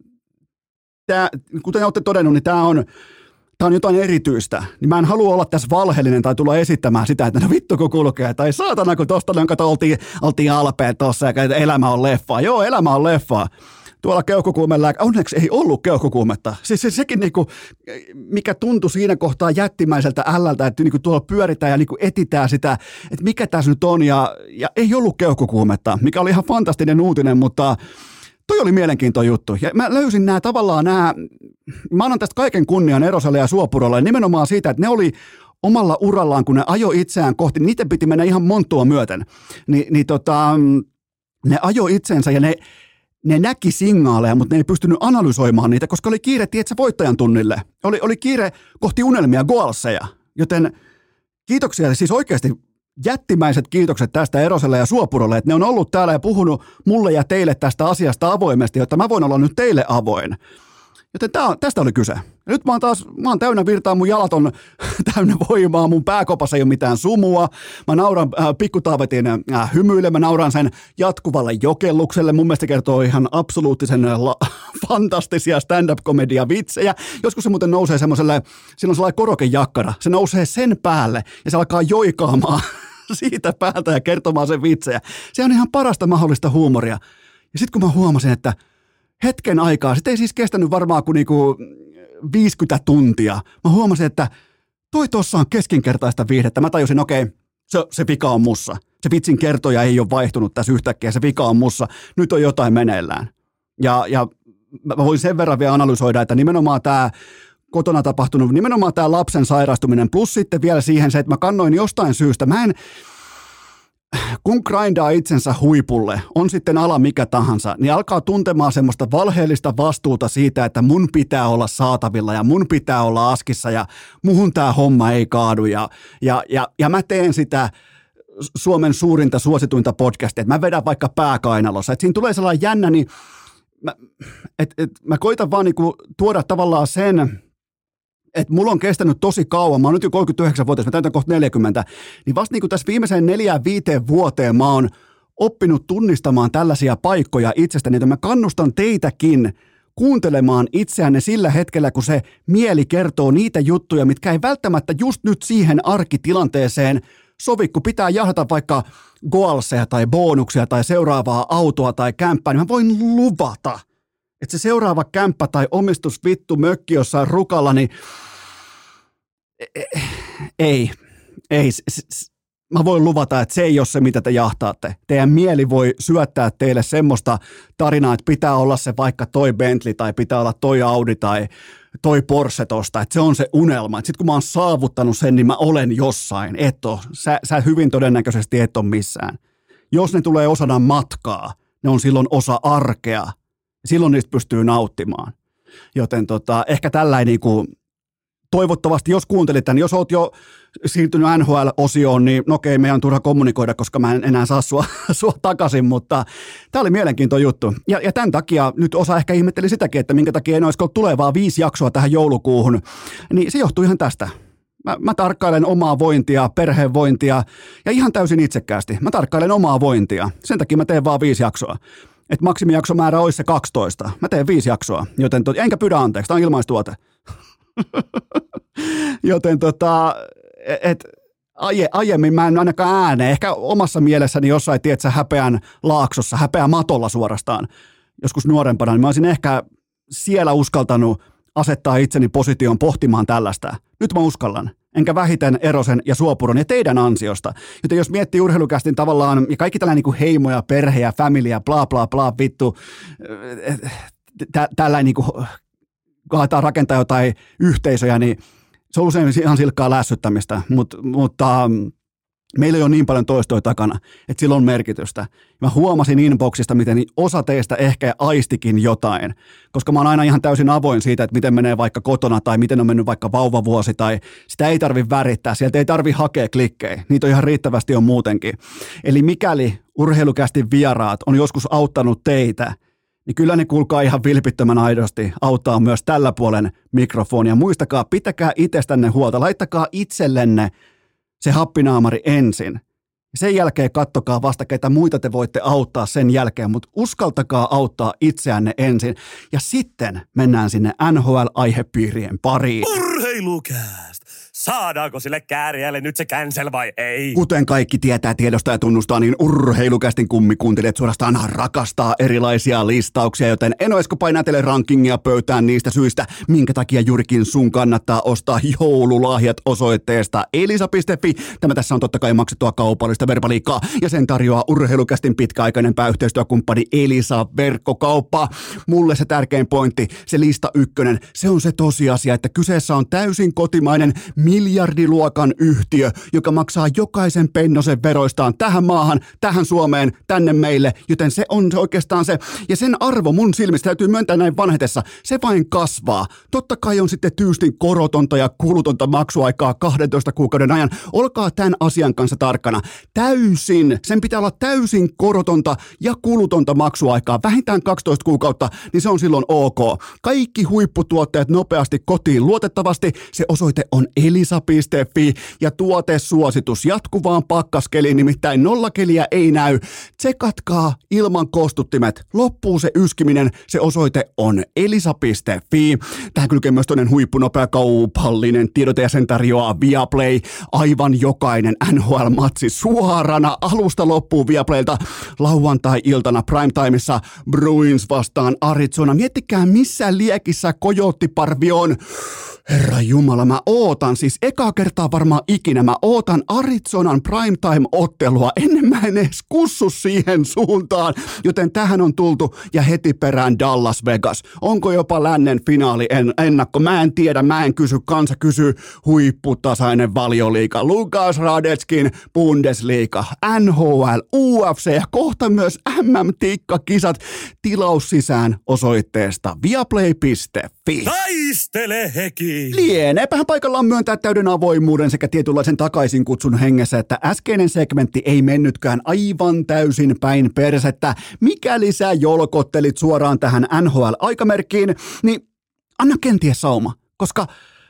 tämä, kuten olette todennut, niin tämä on, tämä on jotain erityistä, niin mä en halua olla tässä valheellinen tai tulla esittämään sitä, että no vittu kun kulkee, tai saatana kun tosta jonka oltiin, oltiin alpeen tossa, ja elämä on leffa. Joo, elämä on leffa tuolla keuhkokuumella, onneksi ei ollut keuhkokuumetta. Siis se, sekin, niinku, mikä tuntui siinä kohtaa jättimäiseltä ällältä, että niinku tuolla pyöritään ja niinku etitään sitä, että mikä tässä nyt on, ja, ja ei ollut keuhkokuumetta, mikä oli ihan fantastinen uutinen, mutta toi oli mielenkiintoinen juttu. Ja mä löysin nämä tavallaan nämä, mä annan tästä kaiken kunnian Eroselle ja Suopurolle nimenomaan siitä, että ne oli omalla urallaan, kun ne ajo itseään kohti, niiden piti mennä ihan monttua myöten. Ni, niin tota, ne ajo itsensä ja ne, ne näki signaaleja, mutta ne ei pystynyt analysoimaan niitä, koska oli kiire, tietsä, voittajan tunnille. Oli, oli kiire kohti unelmia, goalseja. Joten kiitoksia siis oikeasti jättimäiset kiitokset tästä Eroselle ja Suopurolle, että ne on ollut täällä ja puhunut mulle ja teille tästä asiasta avoimesti, jotta mä voin olla nyt teille avoin. Joten tää, tästä oli kyse. Nyt mä oon taas, mä oon täynnä virtaa, mun jalat on täynnä voimaa, mun pääkopassa ei ole mitään sumua. Mä nauran äh, pikkutaavetin äh, hymyille, mä nauran sen jatkuvalle jokellukselle. Mun mielestä kertoo ihan absoluuttisen la- fantastisia stand-up-komedia vitsejä. Joskus se muuten nousee semmoiselle, siinä on sellainen korokejakkara. Se nousee sen päälle ja se alkaa joikaamaan siitä päältä ja kertomaan sen vitsejä. Se on ihan parasta mahdollista huumoria. Ja sitten kun mä huomasin, että hetken aikaa, sitten ei siis kestänyt varmaan kuin niinku 50 tuntia. Mä huomasin, että toi tossa on keskinkertaista viihdettä. Mä tajusin, okei, okay, se, se vika on mussa. Se vitsin kertoja ei ole vaihtunut tässä yhtäkkiä, se vika on mussa. Nyt on jotain meneillään. Ja, ja mä voin sen verran vielä analysoida, että nimenomaan tämä kotona tapahtunut, nimenomaan tämä lapsen sairastuminen, plus sitten vielä siihen se, että mä kannoin jostain syystä, mä en, kun grindaa itsensä huipulle, on sitten ala mikä tahansa, niin alkaa tuntemaan semmoista valheellista vastuuta siitä, että mun pitää olla saatavilla ja mun pitää olla askissa ja muhun tämä homma ei kaadu. Ja, ja, ja, ja mä teen sitä Suomen suurinta suosituinta podcastia, että mä vedän vaikka pääkainalossa, että siinä tulee sellainen jännä, niin mä, et, et, mä koitan vaan niinku tuoda tavallaan sen, että mulla on kestänyt tosi kauan, mä oon nyt jo 39-vuotias, mä täytän kohta 40, niin vasta niin kuin tässä viimeiseen neljään viiteen vuoteen mä oon oppinut tunnistamaan tällaisia paikkoja itsestäni, että mä kannustan teitäkin kuuntelemaan itseänne sillä hetkellä, kun se mieli kertoo niitä juttuja, mitkä ei välttämättä just nyt siihen arkitilanteeseen sovi, kun pitää jahdata vaikka goalseja tai bonuksia tai seuraavaa autoa tai kämppää, niin mä voin luvata, että se seuraava kämppä tai omistus vittu mökki jossain rukalla, niin E, e, ei, ei. Mä voin luvata, että se ei ole se, mitä te jahtaatte. Teidän mieli voi syöttää teille semmoista tarinaa, että pitää olla se vaikka toi Bentley tai pitää olla toi Audi tai toi Porsche tosta, että se on se unelma. Sitten kun mä oon saavuttanut sen, niin mä olen jossain. Et ole. Sä, sä hyvin todennäköisesti et ole missään. Jos ne tulee osana matkaa, ne on silloin osa arkea. Silloin niistä pystyy nauttimaan. Joten tota, ehkä tällainen niin kuin toivottavasti, jos kuuntelit tämän, jos oot jo siirtynyt NHL-osioon, niin no okei, meidän on turha kommunikoida, koska mä en enää saa sua, sua takaisin, mutta tämä oli mielenkiintoinen juttu. Ja, ja tämän takia nyt osa ehkä ihmetteli sitäkin, että minkä takia en olisi tulevaa viisi jaksoa tähän joulukuuhun, niin se johtuu ihan tästä. Mä, mä tarkkailen omaa vointia, perhevointia ja ihan täysin itsekkäästi. Mä tarkkailen omaa vointia. Sen takia mä teen vaan viisi jaksoa. Et maksimijaksomäärä olisi se 12. Mä teen viisi jaksoa, joten to, enkä pyydä anteeksi, tämä on ilmaistuote. Joten tota, et, aie, aiemmin mä en ainakaan ääneen, ehkä omassa mielessäni jossain, tietsä, häpeän laaksossa, häpeän matolla suorastaan, joskus nuorempana, niin mä olisin ehkä siellä uskaltanut asettaa itseni positioon pohtimaan tällaista. Nyt mä uskallan. Enkä vähiten Erosen ja Suopuron ja teidän ansiosta. Joten jos miettii urheilukästin tavallaan, ja kaikki tällainen niin heimo ja perhe ja familia, bla bla bla, vittu, tällainen niin aletaan rakentaa jotain yhteisöjä, niin se on usein ihan silkkaa lässyttämistä, mutta, mutta mm, meillä ei ole niin paljon toistoja takana, että sillä on merkitystä. Mä huomasin inboxista, miten osa teistä ehkä aistikin jotain, koska mä oon aina ihan täysin avoin siitä, että miten menee vaikka kotona tai miten on mennyt vaikka vauvavuosi tai sitä ei tarvi värittää, sieltä ei tarvi hakea klikkejä, niitä on ihan riittävästi on muutenkin. Eli mikäli urheilukästi vieraat on joskus auttanut teitä – niin kyllä ne kuulkaa ihan vilpittömän aidosti auttaa myös tällä puolen mikrofonia. Muistakaa, pitäkää itsestänne huolta, laittakaa itsellenne se happinaamari ensin. Sen jälkeen kattokaa vasta, ketä muita te voitte auttaa sen jälkeen, mutta uskaltakaa auttaa itseänne ensin. Ja sitten mennään sinne NHL-aihepiirien pariin.
Urheilukääst! Saadaanko sille kääriälle nyt se cancel vai ei?
Kuten kaikki tietää, tiedostaa ja tunnustaa, niin urheilukästin kummikuuntelijat suorastaan rakastaa erilaisia listauksia, joten en oisko painaa teille rankingia pöytään niistä syistä, minkä takia juurikin sun kannattaa ostaa joululahjat osoitteesta elisa.fi. Tämä tässä on totta kai maksettua kaupallista verbaliikkaa ja sen tarjoaa urheilukästin pitkäaikainen pääyhteistyökumppani Elisa Verkkokauppa. Mulle se tärkein pointti, se lista ykkönen, se on se tosiasia, että kyseessä on täysin kotimainen miljardiluokan yhtiö, joka maksaa jokaisen pennosen veroistaan tähän maahan, tähän Suomeen, tänne meille, joten se on oikeastaan se, ja sen arvo mun silmistä täytyy myöntää näin vanhetessa, se vain kasvaa. Totta kai on sitten tyystin korotonta ja kulutonta maksuaikaa 12 kuukauden ajan. Olkaa tämän asian kanssa tarkkana. Täysin, sen pitää olla täysin korotonta ja kulutonta maksuaikaa, vähintään 12 kuukautta, niin se on silloin ok. Kaikki huipputuotteet nopeasti kotiin luotettavasti, se osoite on eli elisa.fi ja tuotesuositus jatkuvaan pakkaskeliin, nimittäin nollakeliä ei näy. Tsekatkaa ilman kostuttimet. Loppuu se yskiminen, se osoite on elisa.fi. Tähän kylkee myös toinen huippunopea kaupallinen tiedote ja sen tarjoaa Viaplay. Aivan jokainen NHL-matsi suorana alusta loppuu Viaplaylta lauantai-iltana primetimeissa Bruins vastaan Arizona. Miettikää missä liekissä kojottiparvi on Herra Jumala, mä ootan, siis ekaa kertaa varmaan ikinä, mä ootan Arizonan primetime-ottelua, ennen mä en edes kussu siihen suuntaan, joten tähän on tultu ja heti perään Dallas Vegas. Onko jopa lännen finaali en, ennakko? Mä en tiedä, mä en kysy, kansa kysyy. Huipputasainen valioliika, Lukas Radetskin Bundesliga, NHL, UFC ja kohta myös MM-tikkakisat tilaus sisään osoitteesta viaplay.fi.
Taistele heki!
Lieneepähän paikallaan myöntää täyden avoimuuden sekä tietynlaisen takaisin kutsun hengessä, että äskeinen segmentti ei mennytkään aivan täysin päin persettä. Mikäli sä jolkottelit suoraan tähän NHL-aikamerkkiin, niin anna kenties sauma, koska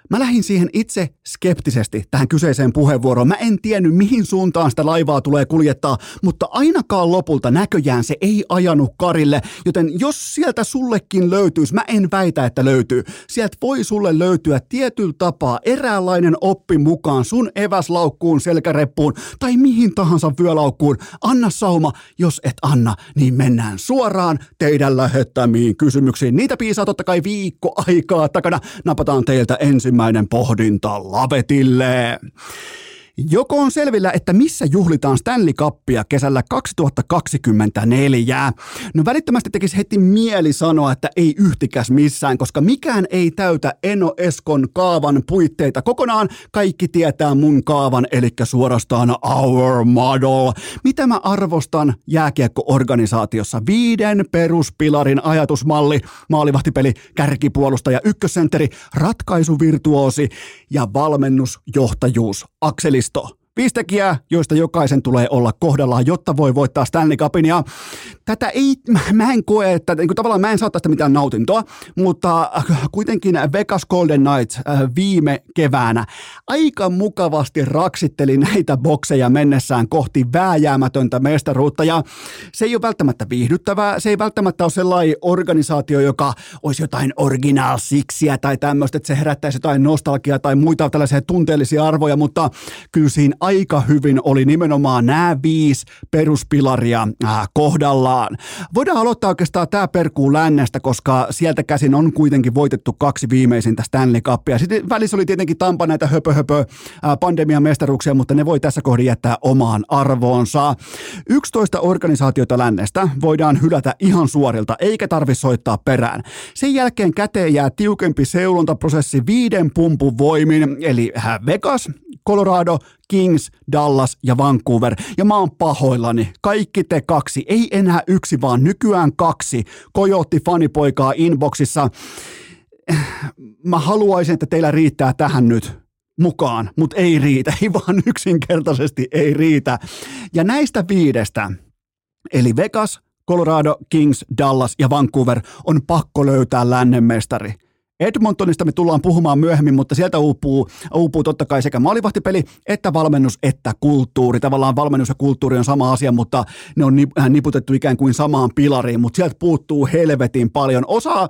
Mä lähdin siihen itse skeptisesti tähän kyseiseen puheenvuoroon. Mä en tiennyt, mihin suuntaan sitä laivaa tulee kuljettaa, mutta ainakaan lopulta näköjään se ei ajanut Karille, joten jos sieltä sullekin löytyisi, mä en väitä, että löytyy, sieltä voi sulle löytyä tietyllä tapaa eräänlainen oppi mukaan sun eväslaukkuun, selkäreppuun tai mihin tahansa vyölaukkuun. Anna sauma, jos et anna, niin mennään suoraan teidän lähettämiin kysymyksiin. Niitä piisaa totta kai viikko aikaa takana. Napataan teiltä ensin ensimmäinen pohdinta lavetille. Joko on selvillä, että missä juhlitaan Stanley Cupia kesällä 2024? No välittömästi tekisi heti mieli sanoa, että ei yhtikäs missään, koska mikään ei täytä Eno Eskon kaavan puitteita kokonaan. Kaikki tietää mun kaavan, eli suorastaan Our Model. Mitä mä arvostan jääkiekko-organisaatiossa? Viiden peruspilarin ajatusmalli, maalivahtipeli, kärkipuolustaja, ykkössentteri, ratkaisuvirtuosi ja valmennusjohtajuus. Akseli Risto. Viisi tekijää, joista jokaisen tulee olla kohdallaan, jotta voi voittaa Stanley Cupin. Ja tätä ei, mä en koe, että niin kuin tavallaan mä en saa tästä mitään nautintoa, mutta kuitenkin Vegas Golden Knights äh, viime keväänä aika mukavasti raksitteli näitä bokseja mennessään kohti vääjäämätöntä mestaruutta. Ja se ei ole välttämättä viihdyttävää, se ei välttämättä ole sellainen organisaatio, joka olisi jotain original siksiä tai tämmöistä, että se herättäisi jotain nostalgiaa tai muita tällaisia tunteellisia arvoja, mutta kyllä siinä aika hyvin oli nimenomaan nämä viisi peruspilaria äh, kohdallaan. Voidaan aloittaa oikeastaan tämä perkuu lännestä, koska sieltä käsin on kuitenkin voitettu kaksi viimeisintä Stanley Cupia. Sitten välissä oli tietenkin Tampa näitä höpö, höpö äh, pandemian mestaruuksia, mutta ne voi tässä kohdin jättää omaan arvoonsa. 11 organisaatiota lännestä voidaan hylätä ihan suorilta, eikä tarvi soittaa perään. Sen jälkeen käteen jää tiukempi seulontaprosessi viiden pumpun voimin, eli Vegas, Colorado, Kings, Dallas ja Vancouver. Ja mä oon pahoillani. Kaikki te kaksi, ei enää yksi, vaan nykyään kaksi. Kojotti fanipoikaa inboxissa. Mä haluaisin, että teillä riittää tähän nyt mukaan, mutta ei riitä, ei vaan yksinkertaisesti ei riitä. Ja näistä viidestä, eli Vegas, Colorado, Kings, Dallas ja Vancouver on pakko löytää lännenmestari. Edmontonista me tullaan puhumaan myöhemmin, mutta sieltä uupuu, uupuu totta kai sekä maalivahtipeli että valmennus että kulttuuri. Tavallaan valmennus ja kulttuuri on sama asia, mutta ne on niputettu ikään kuin samaan pilariin, mutta sieltä puuttuu helvetin paljon. Osa,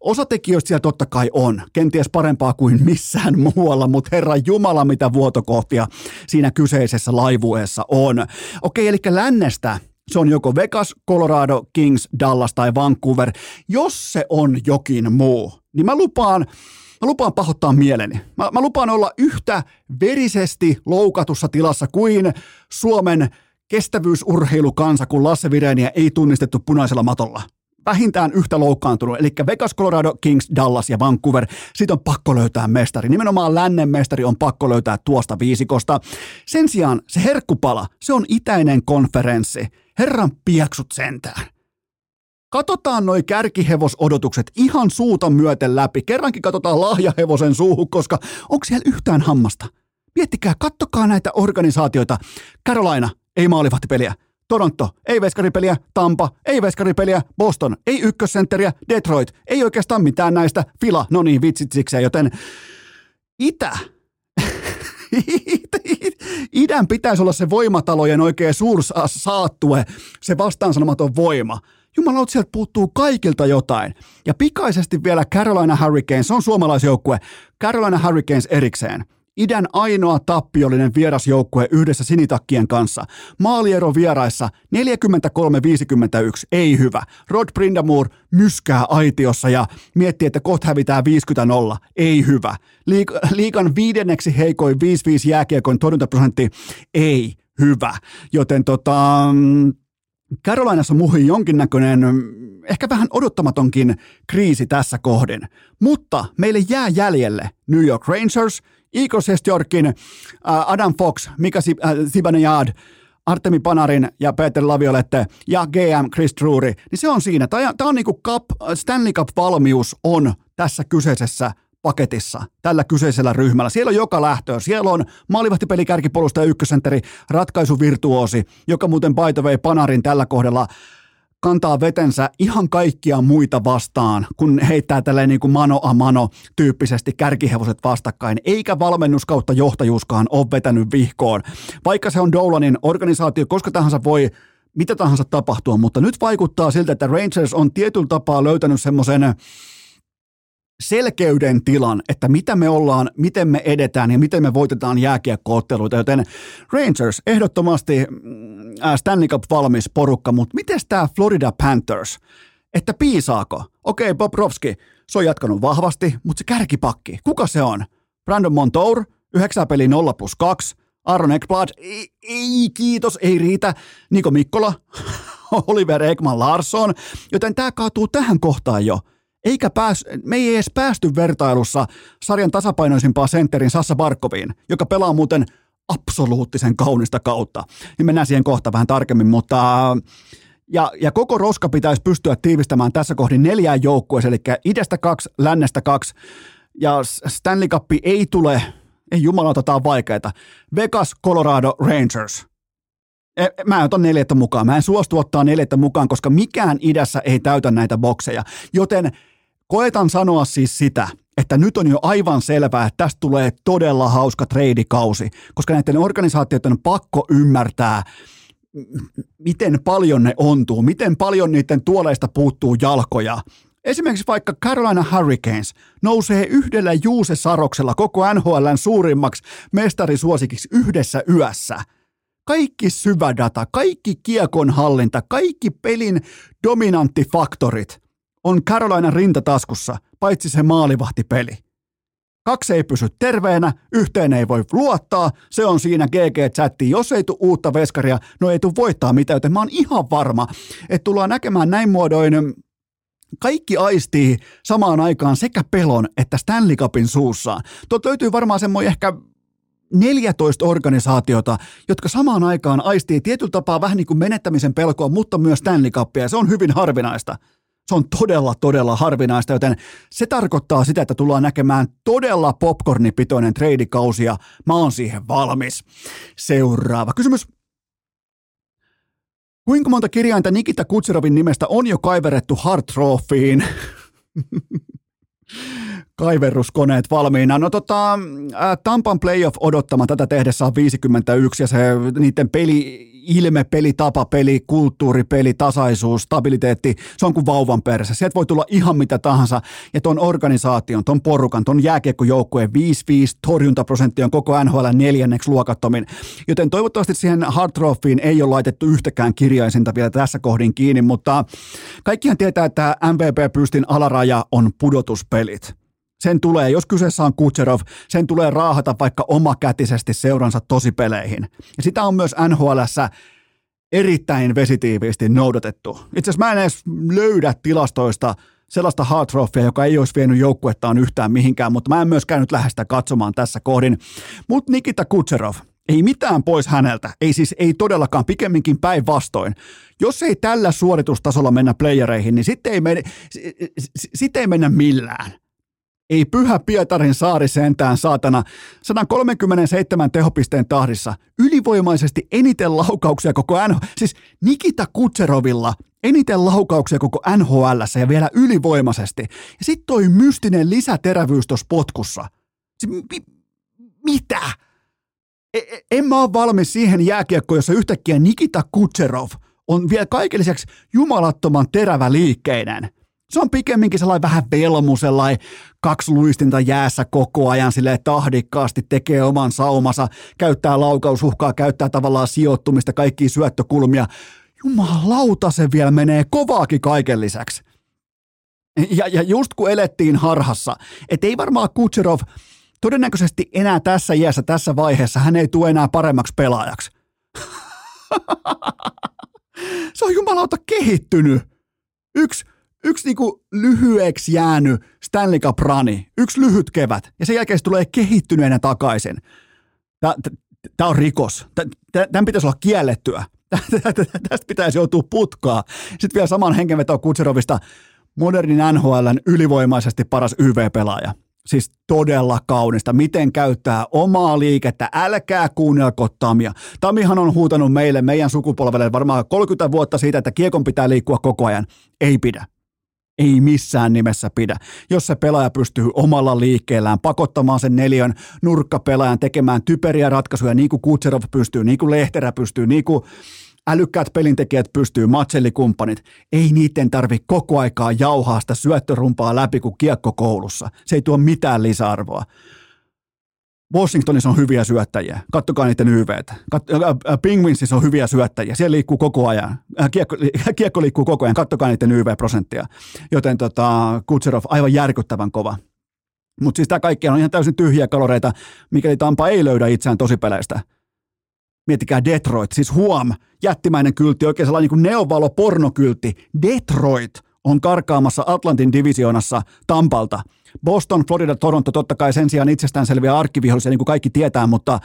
osa tekijöistä siellä totta kai on, kenties parempaa kuin missään muualla, mutta herra Jumala mitä vuotokohtia siinä kyseisessä laivueessa on. Okei, eli lännestä se on joko Vegas, Colorado, Kings, Dallas tai Vancouver. Jos se on jokin muu, niin mä lupaan, mä lupaan pahoittaa mieleni. Mä, mä lupaan olla yhtä verisesti loukatussa tilassa kuin Suomen kestävyysurheilukansa, kun Lasse Vireniä ei tunnistettu punaisella matolla vähintään yhtä loukkaantunut, eli Vegas, Colorado, Kings, Dallas ja Vancouver. Sitten on pakko löytää mestari. Nimenomaan lännen mestari on pakko löytää tuosta viisikosta. Sen sijaan se herkkupala, se on itäinen konferenssi. Herran pieksut sentään. Katsotaan noi kärkihevosodotukset ihan suuta myöten läpi. Kerrankin katsotaan lahjahevosen suuhun, koska onko siellä yhtään hammasta? Miettikää, kattokaa näitä organisaatioita. Carolina, ei maalivahtipeliä. Toronto, ei veskaripeliä, Tampa, ei veskaripeliä, Boston, ei ykkössentteriä, Detroit, ei oikeastaan mitään näistä, Fila, no niin, vitsit joten Itä, idän pitäisi olla se voimatalojen oikein saattue, se vastaansanomaton voima. Jumala, sieltä puuttuu kaikilta jotain. Ja pikaisesti vielä Carolina Hurricanes, se on suomalaisjoukkue, Carolina Hurricanes erikseen. Idän ainoa tappiollinen vierasjoukkue yhdessä sinitakkien kanssa. Maaliero vieraissa 43-51, ei hyvä. Rod Brindamore myskää aitiossa ja miettii, että kohta hävitään 50-0, ei hyvä. Liik- liikan viidenneksi heikoin 5-5 jääkiekon torjuntaprosentti, ei hyvä. Joten tota, Carolinassa muhi jonkinnäköinen, ehkä vähän odottamatonkin kriisi tässä kohden. Mutta meille jää jäljelle New York Rangers, Eagles Yorkin, Adam Fox, Mika Zibanejad, Artemi Panarin ja Peter Laviolette ja GM Chris Drury, niin se on siinä. Tämä on, niin kuin Cup, Stanley Cup-valmius on tässä kyseisessä paketissa tällä kyseisellä ryhmällä. Siellä on joka lähtöä. Siellä on maalivahtipeli kärkipuolustaja ykkösentteri, ratkaisuvirtuosi, joka muuten by the way Panarin tällä kohdalla kantaa vetensä ihan kaikkia muita vastaan, kun heittää tälleen niin kuin mano a mano tyyppisesti kärkihevoset vastakkain, eikä valmennus kautta johtajuuskaan ole vetänyt vihkoon. Vaikka se on Dolanin organisaatio, koska tahansa voi mitä tahansa tapahtua, mutta nyt vaikuttaa siltä, että Rangers on tietyllä tapaa löytänyt semmoisen selkeyden tilan, että mitä me ollaan, miten me edetään ja miten me voitetaan jääkiekkootteluita, joten Rangers ehdottomasti mm, Stanley Cup valmis porukka, mutta miten tämä Florida Panthers, että piisaako? Okei, Bob Rovski, se on jatkanut vahvasti, mutta se kärkipakki, kuka se on? Brandon Montour, 9 peli 0 plus 2, Aaron Ekblad, ei, ei kiitos, ei riitä, Niko Mikkola, Oliver Ekman Larsson, joten tämä kaatuu tähän kohtaan jo – eikä pääs, me ei edes päästy vertailussa sarjan tasapainoisimpaa sentterin Sassa Barkoviin, joka pelaa muuten absoluuttisen kaunista kautta. Niin mennään siihen kohta vähän tarkemmin, mutta ja, ja koko roska pitäisi pystyä tiivistämään tässä kohdin neljään joukkueeseen, eli idästä kaksi, lännestä kaksi, ja Stanley Cup ei tule, ei jumalauta, tämä on vaikeaa. Vegas, Colorado, Rangers. E, mä en ota neljättä mukaan. Mä en suostu ottaa neljättä mukaan, koska mikään idässä ei täytä näitä bokseja. Joten Koetan sanoa siis sitä, että nyt on jo aivan selvää, että tästä tulee todella hauska treidikausi, koska näiden organisaatioiden on pakko ymmärtää, miten paljon ne ontuu, miten paljon niiden tuoleista puuttuu jalkoja. Esimerkiksi vaikka Carolina Hurricanes nousee yhdellä juusesaroksella koko NHLn suurimmaksi mestarisuosikiksi yhdessä yössä. Kaikki syvä data, kaikki kiekon hallinta, kaikki pelin dominanttifaktorit – on Carolina rintataskussa, paitsi se maalivahtipeli. Kaksi ei pysy terveenä, yhteen ei voi luottaa, se on siinä GG-chatti. Jos ei tule uutta veskaria, no ei tule voittaa mitään, joten mä oon ihan varma, että tullaan näkemään näin muodoin kaikki aistii samaan aikaan sekä pelon että Stanley Cupin suussaan. Tuolta löytyy varmaan semmoinen ehkä 14 organisaatiota, jotka samaan aikaan aistii tietyllä tapaa vähän niin kuin menettämisen pelkoa, mutta myös Stanley Cupia, se on hyvin harvinaista. Se on todella, todella harvinaista, joten se tarkoittaa sitä, että tullaan näkemään todella popcornipitoinen treidikausi ja mä oon siihen valmis. Seuraava kysymys. Kuinka monta kirjainta Nikita Kutserovin nimestä on jo kaiverettu Hartroffiin? Kaiverruskoneet valmiina. No tota, Tampan playoff odottama tätä tehdessä on 51 ja se niiden peli ilme, peli, tapa, peli, kulttuuri, peli, tasaisuus, stabiliteetti, se on kuin vauvan perässä. Sieltä voi tulla ihan mitä tahansa, ja ton organisaation, ton porukan, ton jääkiekkojoukkueen 5-5 torjuntaprosentti on koko NHL neljänneksi luokattomin. Joten toivottavasti siihen Hard ei ole laitettu yhtäkään kirjaisinta vielä tässä kohdin kiinni, mutta kaikkihan tietää, että MVP-pystin alaraja on pudotuspelit. Sen tulee, jos kyseessä on Kutserov, sen tulee raahata vaikka omakätisesti seuransa tosipeleihin. Ja sitä on myös NHLssä erittäin vesitiiviisti noudatettu. Itse asiassa mä en edes löydä tilastoista sellaista hard joka ei olisi vienyt joukkuettaan yhtään mihinkään, mutta mä en myöskään nyt lähde sitä katsomaan tässä kohdin. Mutta Nikita Kutserov, ei mitään pois häneltä, ei siis ei todellakaan, pikemminkin päinvastoin. Jos ei tällä suoritustasolla mennä playereihin, niin sitten ei, mene, sit ei mennä millään. Ei pyhä Pietarin saari sentään saatana 137 tehopisteen tahdissa ylivoimaisesti eniten laukauksia koko NHL. Siis Nikita Kutserovilla eniten laukauksia koko NHL ja vielä ylivoimaisesti. Ja sitten toi mystinen lisäterävyys tuossa potkussa. Siis, mi- mitä? E- e- en mä ole valmis siihen jääkiekkoon, jossa yhtäkkiä Nikita Kutserov on vielä kaiken lisäksi jumalattoman terävä liikkeinen. Se on pikemminkin sellainen vähän velmu, sellainen kaksi luistinta jäässä koko ajan sille tahdikkaasti tekee oman saumansa, käyttää laukausuhkaa, käyttää tavallaan sijoittumista, kaikkia syöttökulmia. Jumalauta se vielä menee kovaakin kaiken lisäksi. Ja, ja just kun elettiin harhassa, että ei varmaan Kutserov todennäköisesti enää tässä iässä, tässä vaiheessa, hän ei tule enää paremmaksi pelaajaksi. se on jumalauta kehittynyt. Yksi, yksi niinku lyhyeksi jäänyt Stanley Cup rani, yksi lyhyt kevät, ja sen jälkeen se tulee kehittyneenä takaisin. Tämä on rikos. Tämän pitäisi olla kiellettyä. Tästä pitäisi joutua putkaa. Sitten vielä saman hengenvetoa Kutserovista modernin NHLn ylivoimaisesti paras YV-pelaaja. Siis todella kaunista, miten käyttää omaa liikettä, älkää kuunnelko Tamia. Tamihan on huutanut meille, meidän sukupolvelle varmaan 30 vuotta siitä, että kiekon pitää liikkua koko ajan. Ei pidä. Ei missään nimessä pidä. Jos se pelaaja pystyy omalla liikkeellään pakottamaan sen neljön nurkkapelaajan tekemään typeriä ratkaisuja, niin kuin Kutserov pystyy, niin kuin Lehterä pystyy, niin kuin älykkäät pelintekijät pystyy, matsellikumppanit, ei niiden tarvi koko aikaa jauhaa sitä syöttörumpaa läpi kuin kiekko koulussa. Se ei tuo mitään lisäarvoa. Washingtonissa on hyviä syöttäjiä. Kattokaa niiden YVtä. Kat- äh, äh, Penguinsissa on hyviä syöttäjiä. Siellä liikkuu koko ajan. Äh, kiekko, kiekko liikkuu koko ajan. Kattokaa niiden YV-prosenttia. Joten tota, Kutserov aivan järkyttävän kova. Mutta siis tämä kaikki on ihan täysin tyhjiä kaloreita, mikäli Tampa ei löydä itseään tosipeleistä. Miettikää Detroit, siis huom, jättimäinen kyltti, oikein sellainen niin kuin neovalo-pornokyltti. Detroit on karkaamassa Atlantin divisioonassa Tampalta. Boston, Florida, Toronto totta kai sen sijaan itsestäänselviä arkkivihollisia, niin kuin kaikki tietää, mutta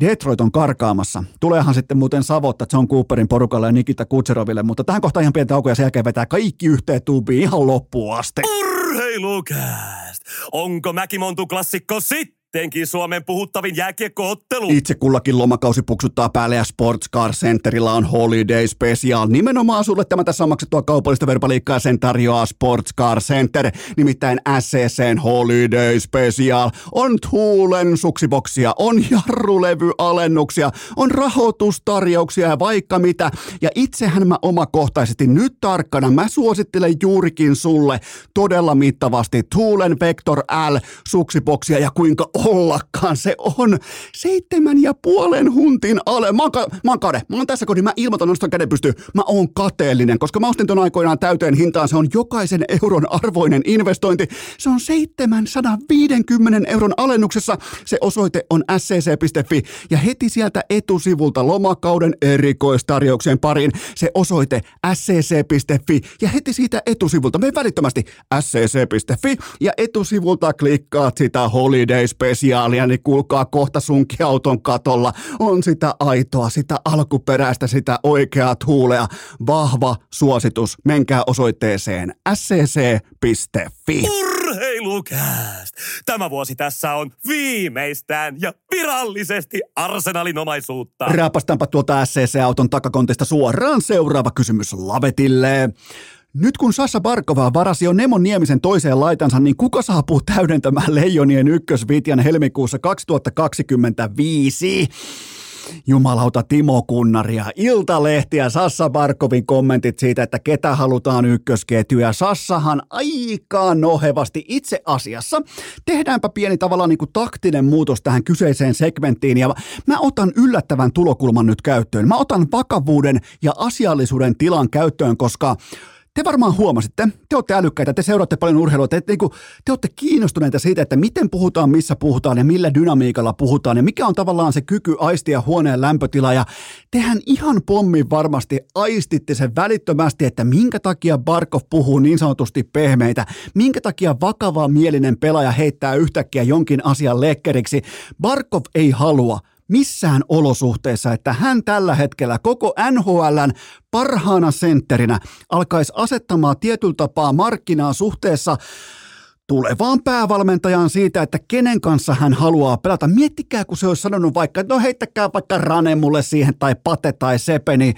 Detroit on karkaamassa. Tuleehan sitten muuten savotta John Cooperin porukalle ja Nikita Kutseroville, mutta tähän kohtaan ihan pientä taukoja sen jälkeen vetää kaikki yhteen tuubiin ihan loppuun asti.
Urheilukääst! Onko Mäkimontu klassikko sitten? Sittenkin Suomen puhuttavin jääkiekkoottelu.
Itse kullakin lomakausi puksuttaa päälle ja Sports Car Centerilla on Holiday Special. Nimenomaan sulle tämä tässä on maksettua kaupallista verbaliikkaa sen tarjoaa Sports Car Center. Nimittäin SCCn Holiday Special. On Tuulen suksiboksia, on jarrulevyalennuksia, on rahoitustarjouksia ja vaikka mitä. Ja itsehän mä omakohtaisesti nyt tarkkana, mä suosittelen juurikin sulle todella mittavasti Tuulen Vector L suksiboksia ja kuinka ollakaan. Se on seitsemän ja puolen huntin ale. Mä oon, ka- mä oon kade. Mä oon tässä kodin. Mä ilmoitan, nostan käden pystyyn. Mä oon kateellinen, koska mä ostin ton aikoinaan täyteen hintaan. Se on jokaisen euron arvoinen investointi. Se on 750 euron alennuksessa. Se osoite on scc.fi ja heti sieltä etusivulta lomakauden erikoistarjoukseen pariin se osoite scc.fi ja heti siitä etusivulta me välittömästi scc.fi ja etusivulta klikkaat sitä Holiday spesiaalia, niin kuulkaa kohta sunkin auton katolla. On sitä aitoa, sitä alkuperäistä, sitä oikeaa tuulea. Vahva suositus. Menkää osoitteeseen scc.fi.
Urheilukääst! Tämä vuosi tässä on viimeistään ja virallisesti Arsenalin omaisuutta.
Raapastaanpa tuolta SCC-auton takakontista suoraan seuraava kysymys Lavetille. Nyt kun Sassa Barkova varasi jo Nemo Niemisen toiseen laitansa, niin kuka saapuu täydentämään Leijonien ykkösvitjan helmikuussa 2025? Jumalauta Timo Kunnaria, Iltalehti ja Sassa Barkovin kommentit siitä, että ketä halutaan ykkösketju. Ja Sassahan aika nohevasti itse asiassa. Tehdäänpä pieni tavallaan niin kuin taktinen muutos tähän kyseiseen segmenttiin ja mä otan yllättävän tulokulman nyt käyttöön. Mä otan vakavuuden ja asiallisuuden tilan käyttöön, koska te varmaan huomasitte, te olette älykkäitä, te seuraatte paljon urheilua, te, te, te, te olette kiinnostuneita siitä, että miten puhutaan, missä puhutaan ja millä dynamiikalla puhutaan ja mikä on tavallaan se kyky aistia huoneen lämpötila ja tehän ihan pommin varmasti aistitte sen välittömästi, että minkä takia Barkov puhuu niin sanotusti pehmeitä, minkä takia vakava mielinen pelaaja heittää yhtäkkiä jonkin asian lekkeriksi. Barkov ei halua missään olosuhteessa, että hän tällä hetkellä koko NHLn parhaana sentterinä alkaisi asettamaan tietyllä tapaa markkinaa suhteessa tulevaan päävalmentajaan siitä, että kenen kanssa hän haluaa pelata. Miettikää, kun se olisi sanonut vaikka, että no heittäkää vaikka Rane mulle siihen tai Pate tai Sepe, niin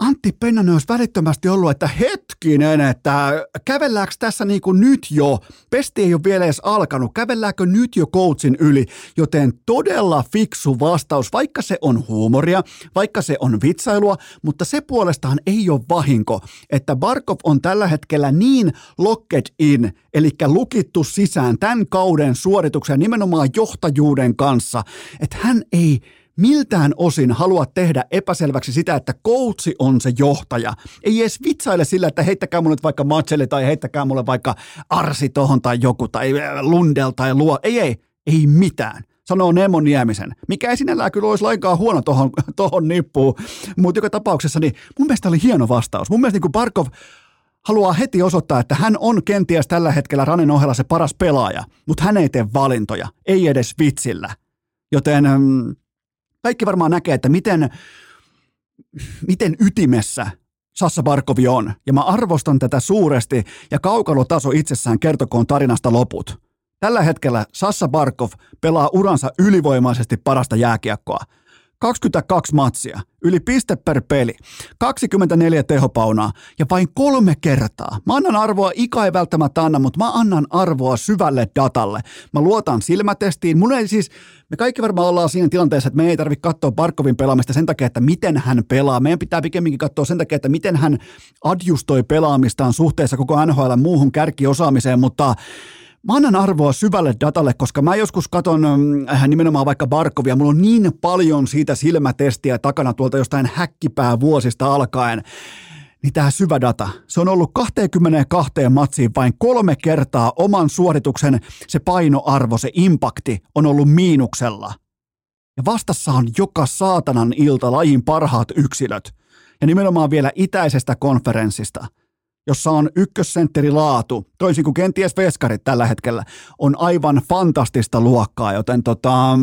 Antti Pennanen olisi välittömästi ollut, että hetkinen, että kävelläänkö tässä niin kuin nyt jo, pesti ei ole vielä edes alkanut, kävelläänkö nyt jo coachin yli, joten todella fiksu vastaus, vaikka se on huumoria, vaikka se on vitsailua, mutta se puolestaan ei ole vahinko, että Barkov on tällä hetkellä niin locked in, eli lukittu sisään tämän kauden suorituksen nimenomaan johtajuuden kanssa, että hän ei miltään osin halua tehdä epäselväksi sitä, että koutsi on se johtaja. Ei edes vitsaile sillä, että heittäkää mulle vaikka Matseli tai heittäkää mulle vaikka Arsi tohon tai joku tai äh, Lundel tai Luo. Ei, ei, ei mitään sanoo Nemo Niemisen, mikä ei sinällään kyllä olisi lainkaan huono tohon, tohon nippuun, mutta joka tapauksessa niin mun mielestä oli hieno vastaus. Mun mielestä niin Barkov haluaa heti osoittaa, että hän on kenties tällä hetkellä Ranen ohella se paras pelaaja, mutta hän ei tee valintoja, ei edes vitsillä. Joten mm, kaikki varmaan näkee, että miten, miten ytimessä Sassa Barkovi on. Ja mä arvostan tätä suuresti ja kaukalotaso itsessään kertokoon tarinasta loput. Tällä hetkellä Sassa Barkov pelaa uransa ylivoimaisesti parasta jääkiekkoa. 22 matsia, yli piste per peli, 24 tehopaunaa ja vain kolme kertaa. Mä annan arvoa, Ika ei välttämättä anna, mutta mä annan arvoa syvälle datalle. Mä luotan silmätestiin. Mun ei siis, me kaikki varmaan ollaan siinä tilanteessa, että me ei tarvitse katsoa Barkovin pelaamista sen takia, että miten hän pelaa. Meidän pitää pikemminkin katsoa sen takia, että miten hän adjustoi pelaamistaan suhteessa koko NHL muuhun kärkiosaamiseen, mutta Mä annan arvoa syvälle datalle, koska mä joskus katon äh, nimenomaan vaikka Barkovia, mulla on niin paljon siitä silmätestiä takana tuolta jostain häkkipää vuosista alkaen, niin tämä syvä data, se on ollut 22 matsiin vain kolme kertaa oman suorituksen se painoarvo, se impakti on ollut miinuksella. Ja vastassa on joka saatanan ilta lajin parhaat yksilöt. Ja nimenomaan vielä itäisestä konferenssista – jossa on ykkössentteri laatu, toisin kuin kenties veskarit tällä hetkellä, on aivan fantastista luokkaa, joten tota,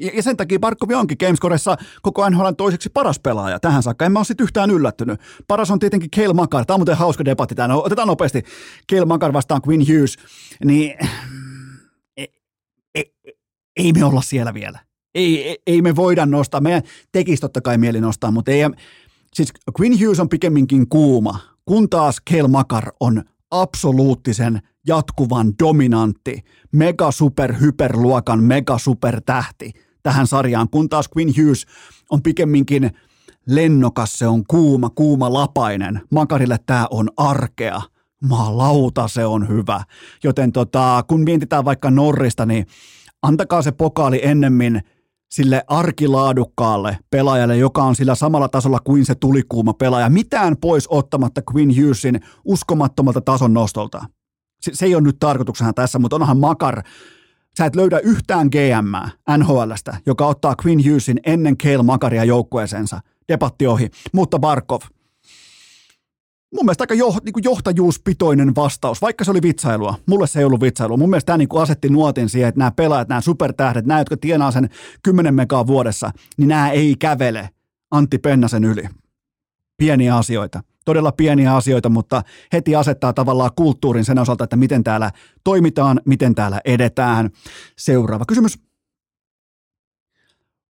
ja sen takia Barkovi onkin Gamescoressa koko NHL toiseksi paras pelaaja tähän saakka. En mä ole sit yhtään yllättynyt. Paras on tietenkin Kale Makar. Tämä on muuten hauska debatti tämä. Otetaan nopeasti Kale Makar vastaan Quinn Hughes. Niin ei, ei, ei me olla siellä vielä. Ei, ei, ei me voida nostaa. Meidän tekisi totta kai mieli nostaa, mutta ei, siis Quinn Hughes on pikemminkin kuuma kun taas Kel Makar on absoluuttisen jatkuvan dominantti, mega super hyperluokan mega super tähti tähän sarjaan, kun taas Quinn Hughes on pikemminkin lennokas, se on kuuma, kuuma lapainen. Makarille tämä on arkea. Maalauta se on hyvä. Joten tota, kun mietitään vaikka Norrista, niin antakaa se pokaali ennemmin – sille arkilaadukkaalle pelaajalle, joka on sillä samalla tasolla kuin se tulikuuma pelaaja. Mitään pois ottamatta Quinn Hughesin uskomattomalta tason nostolta. Se, se ei ole nyt tarkoituksena tässä, mutta onhan Makar, sä et löydä yhtään GM NHLstä, joka ottaa Quinn Hughesin ennen Kale Makaria joukkueeseensa. Debatti ohi. Mutta Barkov, mun mielestä aika jo, niin kuin johtajuuspitoinen vastaus, vaikka se oli vitsailua. Mulle se ei ollut vitsailua. Mun mielestä tämä niin kuin asetti nuotin siihen, että nämä pelaajat, nämä supertähdet, nämä, jotka tienaa sen 10 megaa vuodessa, niin nämä ei kävele Antti Pennasen yli. Pieniä asioita. Todella pieniä asioita, mutta heti asettaa tavallaan kulttuurin sen osalta, että miten täällä toimitaan, miten täällä edetään. Seuraava kysymys.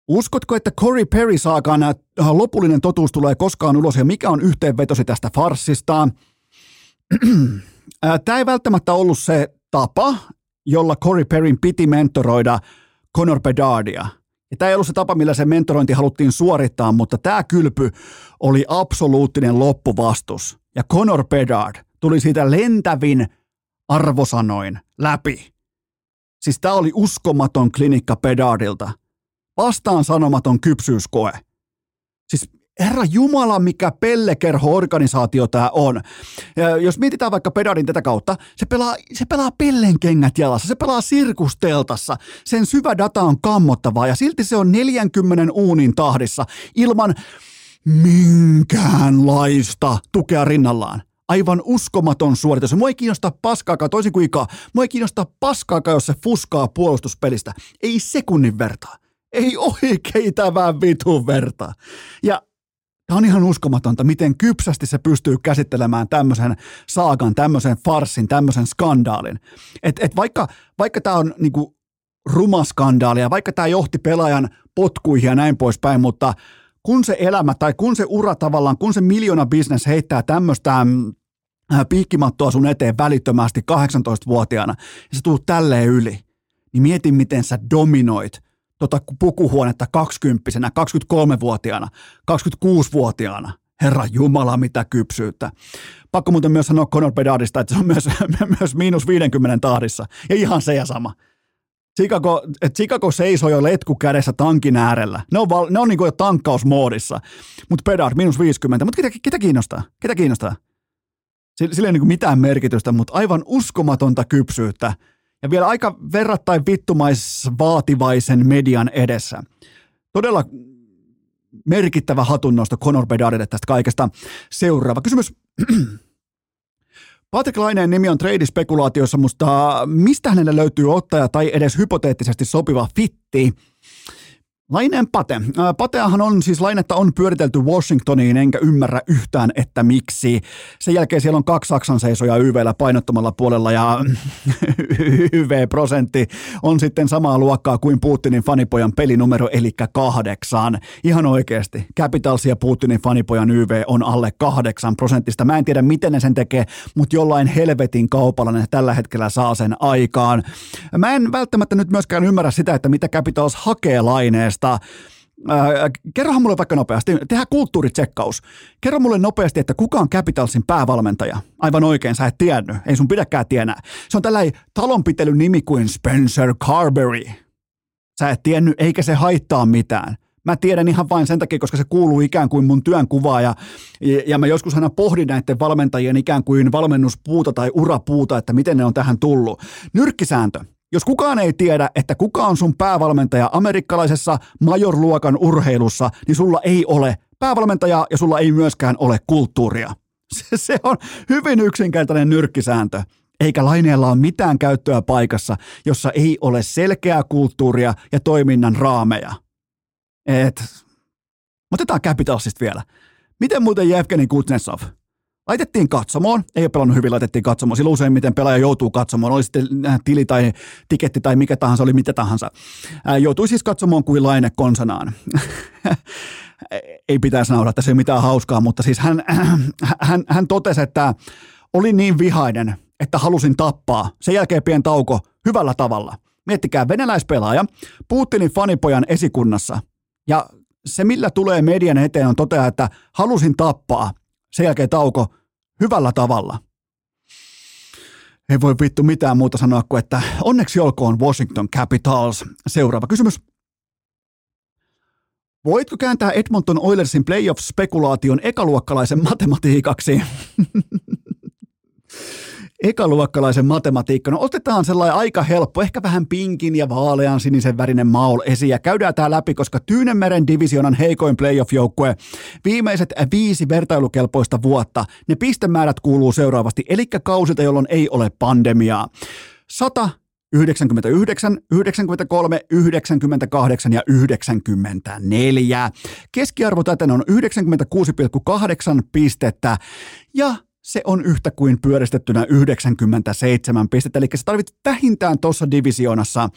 Uskotko, että Corey Perry saakaan äh, lopullinen totuus tulee koskaan ulos ja mikä on yhteenvetosi tästä farsista? Äh, Tämä ei välttämättä ollut se tapa, jolla Corey Perryn piti mentoroida Conor Bedardia. Ja tämä ei ollut se tapa, millä se mentorointi haluttiin suorittaa, mutta tämä kylpy oli absoluuttinen loppuvastus. Ja Conor Bedard tuli siitä lentävin arvosanoin läpi. Siis tämä oli uskomaton klinikka Bedardilta – vastaan sanomaton kypsyyskoe. Siis Herra Jumala, mikä pellekerho-organisaatio tämä on. Ja jos mietitään vaikka Pedadin tätä kautta, se pelaa, se pelaa pellenkengät jalassa, se pelaa sirkusteltassa. Sen syvä data on kammottavaa ja silti se on 40 uunin tahdissa ilman minkäänlaista tukea rinnallaan. Aivan uskomaton suoritus. Mua ei kiinnosta paskaakaan, toisin kuin Ika. Mua ei kiinnosta paskaakaan, jos se fuskaa puolustuspelistä. Ei sekunnin vertaa ei oikeitävää vitun verta. Ja Tämä on ihan uskomatonta, miten kypsästi se pystyy käsittelemään tämmöisen saakan, tämmöisen farsin, tämmöisen skandaalin. Et, et vaikka, vaikka tämä on niinku ruma skandaali ja vaikka tämä johti pelaajan potkuihin ja näin poispäin, mutta kun se elämä tai kun se ura tavallaan, kun se miljoona business heittää tämmöistä mm, piikkimattoa sun eteen välittömästi 18-vuotiaana ja sä tuut tälleen yli, niin mieti miten sä dominoit tota pukuhuonetta 20 23-vuotiaana, 26-vuotiaana. Herra Jumala, mitä kypsyyttä. Pakko muuten myös sanoa Conor Bedardista, että se on myös, myös miinus 50 tahdissa. Ja ihan se ja sama. Chicago, Chicago seisoo jo letku kädessä tankin äärellä. Ne on, ne on niin kuin jo tankkausmoodissa. Mutta Bedard, miinus 50. Mutta ketä, ketä kiinnostaa? Ketä kiinnostaa? Sillä, ei niin kuin mitään merkitystä, mutta aivan uskomatonta kypsyyttä. Ja vielä aika verrattain vittumaisvaativaisen median edessä. Todella merkittävä hatunnosto Conor Bedardille tästä kaikesta. Seuraava kysymys. Patrick Laineen nimi on trade-spekulaatiossa, mutta mistä hänelle löytyy ottaja tai edes hypoteettisesti sopiva fitti? Laineen Pate. Pateahan on siis Lainetta on pyöritelty Washingtoniin, enkä ymmärrä yhtään, että miksi. Sen jälkeen siellä on kaksi Saksan seisoja YVllä painottomalla puolella ja YV-prosentti on sitten samaa luokkaa kuin Putinin fanipojan pelinumero, eli kahdeksan. Ihan oikeasti. Capitals ja Putinin fanipojan YV on alle kahdeksan prosentista. Mä en tiedä, miten ne sen tekee, mutta jollain helvetin kaupalla ne tällä hetkellä saa sen aikaan. Mä en välttämättä nyt myöskään ymmärrä sitä, että mitä Capitals hakee Laineesta Suomesta. Äh, kerrohan mulle vaikka nopeasti, tehdään kulttuuritsekkaus. Kerro mulle nopeasti, että kuka on Capitalsin päävalmentaja. Aivan oikein, sä et tiennyt, ei sun pidäkään tienää. Se on tällainen talonpitelyn nimi kuin Spencer Carberry. Sä et tiennyt, eikä se haittaa mitään. Mä tiedän ihan vain sen takia, koska se kuuluu ikään kuin mun työnkuvaan ja, ja mä joskus aina pohdin näiden valmentajien ikään kuin valmennuspuuta tai urapuuta, että miten ne on tähän tullut. Nyrkkisääntö. Jos kukaan ei tiedä, että kuka on sun päävalmentaja amerikkalaisessa majorluokan urheilussa, niin sulla ei ole päävalmentajaa ja sulla ei myöskään ole kulttuuria. Se, se on hyvin yksinkertainen nyrkkisääntö. Eikä laineella ole mitään käyttöä paikassa, jossa ei ole selkeää kulttuuria ja toiminnan raameja. Et, otetaan Capitalsista vielä. Miten muuten Jevgeni Kuznetsov? Laitettiin katsomoon, ei ole pelannut hyvin, laitettiin katsomoon. Silloin useimmiten pelaaja joutuu katsomoon, oli sitten äh, tili tai tiketti tai mikä tahansa, oli mitä tahansa. Ää, joutui siis katsomoon kuin laine konsanaan. ei pitäisi nauraa, että se ei ole mitään hauskaa, mutta siis hän, hän, hän totesi, että oli niin vihainen, että halusin tappaa. Sen jälkeen pien tauko hyvällä tavalla. Miettikää, venäläispelaaja Putinin fanipojan esikunnassa ja se, millä tulee median eteen, on totea, että halusin tappaa sen jälkeen tauko hyvällä tavalla. Ei voi vittu mitään muuta sanoa kuin, että onneksi olkoon Washington Capitals. Seuraava kysymys. Voitko kääntää Edmonton Oilersin playoff-spekulaation ekaluokkalaisen matematiikaksi? ekaluokkalaisen matematiikka. No otetaan sellainen aika helppo, ehkä vähän pinkin ja vaalean sinisen värinen maul esiin ja käydään tämä läpi, koska Tyynemeren divisionan heikoin playoff-joukkue viimeiset viisi vertailukelpoista vuotta, ne pistemäärät kuuluu seuraavasti, eli kausilta, jolloin ei ole pandemiaa. 100, 99, 93, 98 ja 94. Keskiarvo täten on 96,8 pistettä ja se on yhtä kuin pyöristettynä 97 pistettä. Eli sä tarvitset vähintään tuossa divisioonassa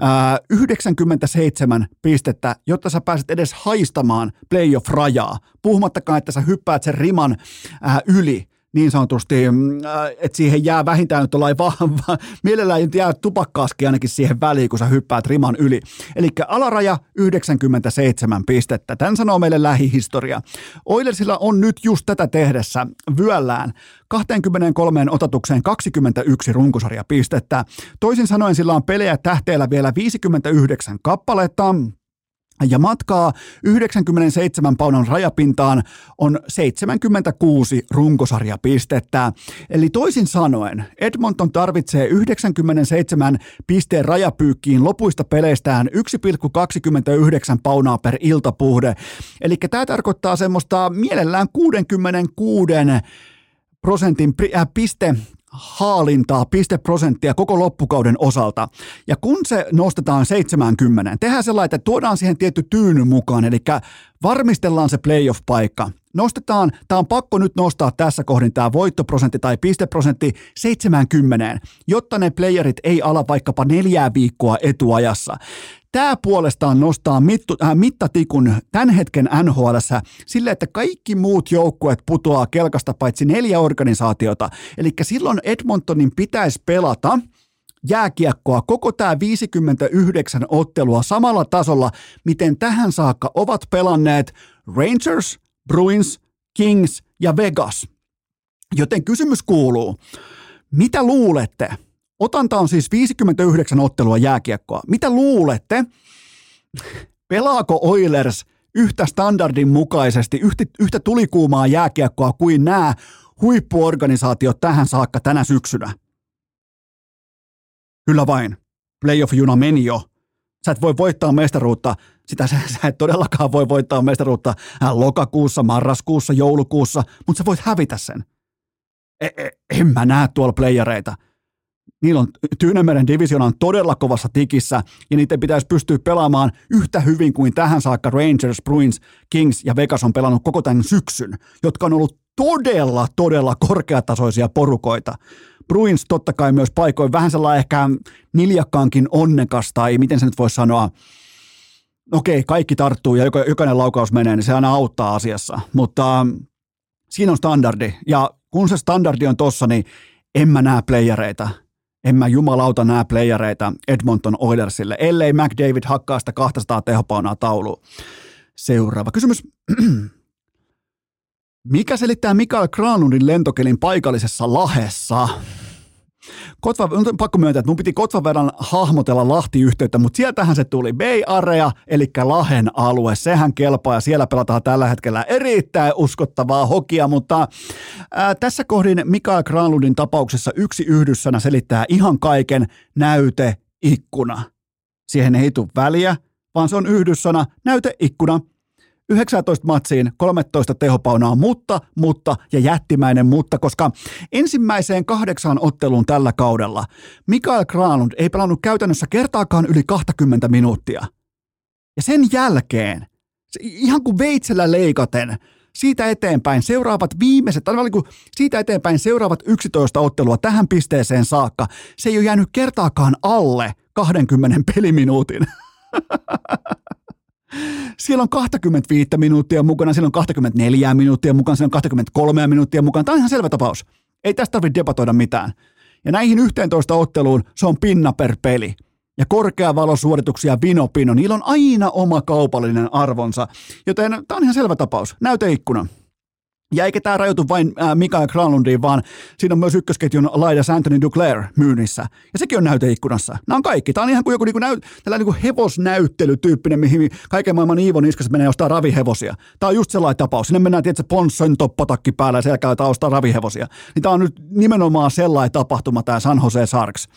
ää, 97 pistettä, jotta sä pääset edes haistamaan playoff-rajaa. Puhumattakaan, että sä hyppäät sen riman ää, yli niin sanotusti, mm, äh, että siihen jää vähintään nyt ollaan vahva, mielellään nyt jää tupakkaaski ainakin siihen väliin, kun sä hyppäät riman yli. Eli alaraja 97 pistettä. Tän sanoo meille lähihistoria. Oilersilla on nyt just tätä tehdessä vyöllään 23 otatukseen 21 runkosarjapistettä. Toisin sanoen sillä on pelejä tähteellä vielä 59 kappaletta. Ja matkaa 97 paunan rajapintaan on 76 runkosarjapistettä. Eli toisin sanoen, Edmonton tarvitsee 97 pisteen rajapyykkiin lopuista peleistään 1,29 paunaa per iltapuhde. Eli tämä tarkoittaa semmoista mielellään 66 prosentin äh, piste haalintaa, pisteprosenttia koko loppukauden osalta. Ja kun se nostetaan 70, tehdään sellainen, että tuodaan siihen tietty tyyny mukaan, eli varmistellaan se playoff-paikka. Nostetaan, tämä on pakko nyt nostaa tässä kohdin tämä voittoprosentti tai pisteprosentti 70, jotta ne playerit ei ala vaikkapa neljää viikkoa etuajassa. Tämä puolestaan nostaa mittu, äh, mittatikun tämän hetken NHL sille, että kaikki muut joukkueet putoaa kelkasta paitsi neljä organisaatiota. Eli silloin Edmontonin pitäisi pelata jääkiekkoa koko tämä 59 ottelua samalla tasolla, miten tähän saakka ovat pelanneet Rangers, Bruins, Kings ja Vegas. Joten kysymys kuuluu, mitä luulette? Otanta on siis 59 ottelua jääkiekkoa. Mitä luulette? Pelaako Oilers yhtä standardin mukaisesti, yhtä, yhtä tulikuumaa jääkiekkoa kuin nämä huippuorganisaatiot tähän saakka tänä syksynä? Kyllä vain. Playoff-juna meni jo. Sä et voi voittaa mestaruutta, sitä sä, sä et todellakaan voi voittaa mestaruutta lokakuussa, marraskuussa, joulukuussa, mutta sä voit hävitä sen. E, e, en mä näe tuolla playereita. Niillä on, Tyynemeren divisiona on todella kovassa tikissä, ja niiden pitäisi pystyä pelaamaan yhtä hyvin kuin tähän saakka Rangers, Bruins, Kings ja Vegas on pelannut koko tämän syksyn, jotka on ollut todella, todella korkeatasoisia porukoita. Bruins totta kai myös paikoin vähän sellainen ehkä niljakkaankin onnekas, tai miten se nyt voisi sanoa, okei, kaikki tarttuu ja jokainen laukaus menee, niin se aina auttaa asiassa, mutta ähm, siinä on standardi, ja kun se standardi on tossa, niin en mä näe playereita. En mä jumalauta näe playereita Edmonton Oilersille, ellei McDavid hakkaa sitä 200 tehopaunaa tauluun. Seuraava kysymys. Mikä selittää Mikael Granlundin lentokelin paikallisessa lahessa? Kotva, on pakko myöntää, että mun piti Kotvan verran hahmotella Lahti-yhteyttä, mutta sieltähän se tuli Bay Area, eli Lahen alue. Sehän kelpaa ja siellä pelataan tällä hetkellä erittäin uskottavaa hokia, mutta ää, tässä kohdin Mikael Granlundin tapauksessa yksi yhdyssana selittää ihan kaiken näyte ikkuna. Siihen ei tule väliä, vaan se on yhdyssana näyteikkuna. 19 matsiin 13 tehopaunaa, mutta, mutta ja jättimäinen mutta, koska ensimmäiseen kahdeksaan otteluun tällä kaudella Mikael Granlund ei pelannut käytännössä kertaakaan yli 20 minuuttia. Ja sen jälkeen, ihan kuin veitsellä leikaten, siitä eteenpäin seuraavat viimeiset, tai niin siitä eteenpäin seuraavat 11 ottelua tähän pisteeseen saakka, se ei ole jäänyt kertaakaan alle 20 peliminuutin. Siellä on 25 minuuttia mukana, siellä on 24 minuuttia mukana, siellä on 23 minuuttia mukana. Tämä on ihan selvä tapaus. Ei tästä tarvitse debatoida mitään. Ja näihin 11 otteluun se on pinna per peli. Ja korkeavalosuorituksia vino pino, niillä on aina oma kaupallinen arvonsa. Joten tämä on ihan selvä tapaus. Näyteikkuna. Ja eikä tämä rajoitu vain äh, Mikael Granlundiin, vaan siinä on myös ykkösketjun laidas Anthony Duclair myynnissä. Ja sekin on näyteikkunassa. Nämä on kaikki. Tämä on ihan kuin joku niinku näyt, tällainen niinku hevosnäyttelytyyppinen, mihin kaiken maailman Iivon iskas menee ostaa ravihevosia. Tämä on just sellainen tapaus. Sinne mennään tietysti Ponson toppatakki päällä ja siellä käydään ostaa ravihevosia. Niin tämä on nyt nimenomaan sellainen tapahtuma, tämä San Jose Sharks.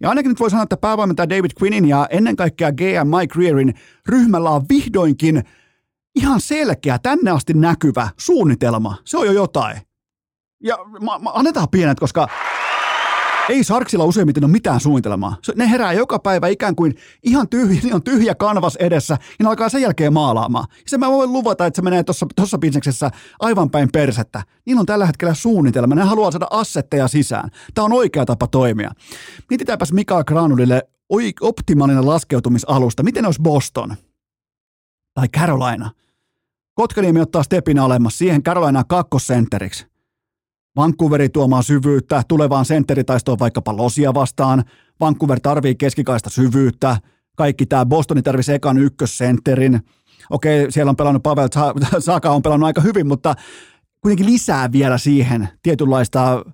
Ja ainakin nyt voi sanoa, että päävalmentaja David Quinnin ja ennen kaikkea GM Mike Rearin ryhmällä on vihdoinkin – ihan selkeä, tänne asti näkyvä suunnitelma. Se on jo jotain. Ja ma, ma, annetaan pienet, koska ei Sarksilla useimmiten ole mitään suunnitelmaa. Ne herää joka päivä ikään kuin ihan tyhjä, niin on tyhjä kanvas edessä, ja ne alkaa sen jälkeen maalaamaan. Se mä voin luvata, että se menee tuossa bisneksessä aivan päin persettä. Niillä on tällä hetkellä suunnitelma, ne haluaa saada assetteja sisään. Tämä on oikea tapa toimia. Mietitäänpäs Mika Granulille optimaalinen laskeutumisalusta. Miten olisi Boston? Tai Carolina? Kotkaniemi ottaa stepin alemmas siihen Carolina kakkosentteriksi. Vancouveri tuomaan syvyyttä, tulevaan sentteritaistoon vaikkapa Losia vastaan. Vancouver tarvii keskikaista syvyyttä. Kaikki tämä Bostoni tarvii ekan ykkössentterin. Okei, siellä on pelannut Pavel Saka on pelannut aika hyvin, mutta kuitenkin lisää vielä siihen tietynlaista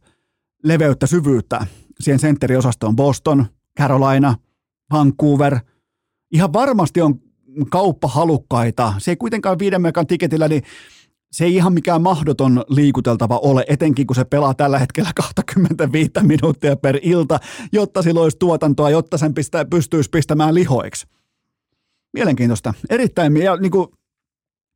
leveyttä, syvyyttä siihen sentteriosastoon. Boston, Carolina, Vancouver. Ihan varmasti on kauppahalukkaita. Se ei kuitenkaan viiden mekan tiketillä, niin se ei ihan mikään mahdoton liikuteltava ole, etenkin kun se pelaa tällä hetkellä 25 minuuttia per ilta, jotta sillä olisi tuotantoa, jotta sen pistää, pystyisi pistämään lihoiksi. Mielenkiintoista. Erittäin, ja niin kuin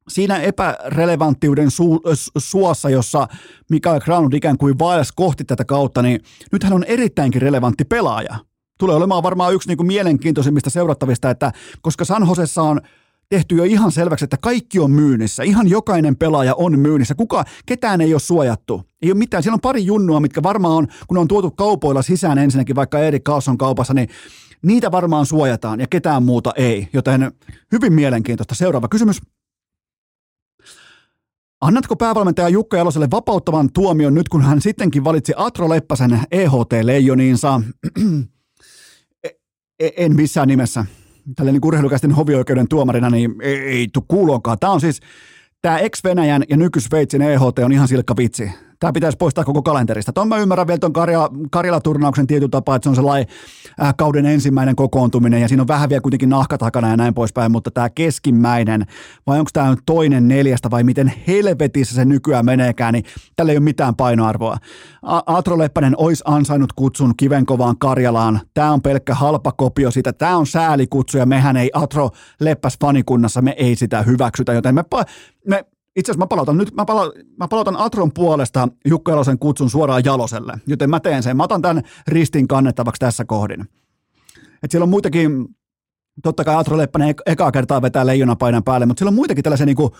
siinä epärelevanttiuden su, suossa, jossa Mikael Granlund ikään kuin vaelsi kohti tätä kautta, niin nyt hän on erittäinkin relevantti pelaaja tulee olemaan varmaan yksi niin kuin mielenkiintoisimmista seurattavista, että koska San Josessa on tehty jo ihan selväksi, että kaikki on myynnissä. Ihan jokainen pelaaja on myynnissä. Kuka, ketään ei ole suojattu. Ei ole mitään. Siellä on pari junnua, mitkä varmaan on, kun on tuotu kaupoilla sisään ensinnäkin, vaikka Erik Carlson kaupassa, niin niitä varmaan suojataan ja ketään muuta ei, joten hyvin mielenkiintoista. Seuraava kysymys. Annatko päävalmentaja Jukka Jaloselle vapauttavan tuomion nyt, kun hän sittenkin valitsi Atro Leppäsen EHT-leijoniinsa? E, en missään nimessä. Tällainen niin urheilukäisten hovioikeuden tuomarina, niin ei, ei tule kuuloonkaan. Tämä on siis, tämä ex-Venäjän ja nyky-Sveitsin EHT on ihan silkka vitsi. Tämä pitäisi poistaa koko kalenterista. Tuon mä ymmärrän vielä tuon Karjala, Karjala-turnauksen tietyn tapaa, että se on sellainen äh, kauden ensimmäinen kokoontuminen ja siinä on vähän vielä kuitenkin nahka takana ja näin poispäin, mutta tämä keskimmäinen, vai onko tämä toinen neljästä vai miten helvetissä se nykyään meneekään, niin tällä ei ole mitään painoarvoa. A- Atro Leppänen olisi ansainnut kutsun kivenkovaan Karjalaan. Tämä on pelkkä halpa kopio siitä. Tämä on säälikutsu ja mehän ei Atro Leppäs fanikunnassa, me ei sitä hyväksytä, joten me, me itse asiassa mä palautan nyt, mä, pala, mä palautan Atron puolesta Jukka Jalosen kutsun suoraan Jaloselle, joten mä teen sen. Mä otan tämän ristin kannettavaksi tässä kohdin. Et siellä on muitakin, totta kai Atro Leppänen ekaa kertaa vetää leijonapainan päälle, mutta siellä on muitakin tällaisia niin kuin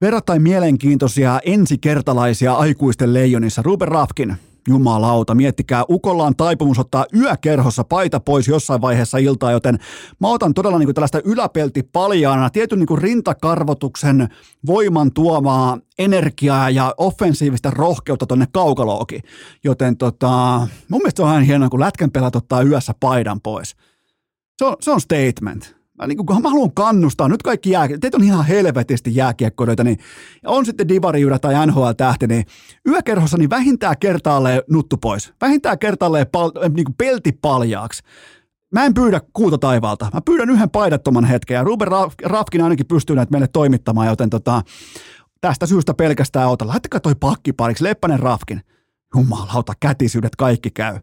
verrattain mielenkiintoisia ensikertalaisia aikuisten leijonissa. Ruben Rafkin, Jumalauta, miettikää, Ukolla on taipumus ottaa yökerhossa paita pois jossain vaiheessa iltaa, joten mä otan todella niin kuin tällaista yläpelti paljaana, tietyn niin kuin rintakarvotuksen voiman tuomaa energiaa ja offensiivista rohkeutta tonne kaukalookin. Joten tota, mun mielestä on ihan hienoa, kun lätkän pelat ottaa yössä paidan pois. Se on, se on statement mä, niin kuin, mä haluan kannustaa, nyt kaikki jää, teitä on ihan helvetisti jääkiekkoilijoita, niin on sitten divarijuda tai NHL-tähti, niin yökerhossa niin vähintään kertaalleen nuttu pois, vähintään kertaalleen pal, niin kuin pelti paljaaksi. Mä en pyydä kuuta taivaalta. Mä pyydän yhden paidattoman hetken ja Ruben Rafkin ainakin pystyy näitä meille toimittamaan, joten tota, tästä syystä pelkästään ota. Laittakaa toi pakkipariksi, Leppänen Rafkin. Jumalauta, kätisyydet kaikki käy.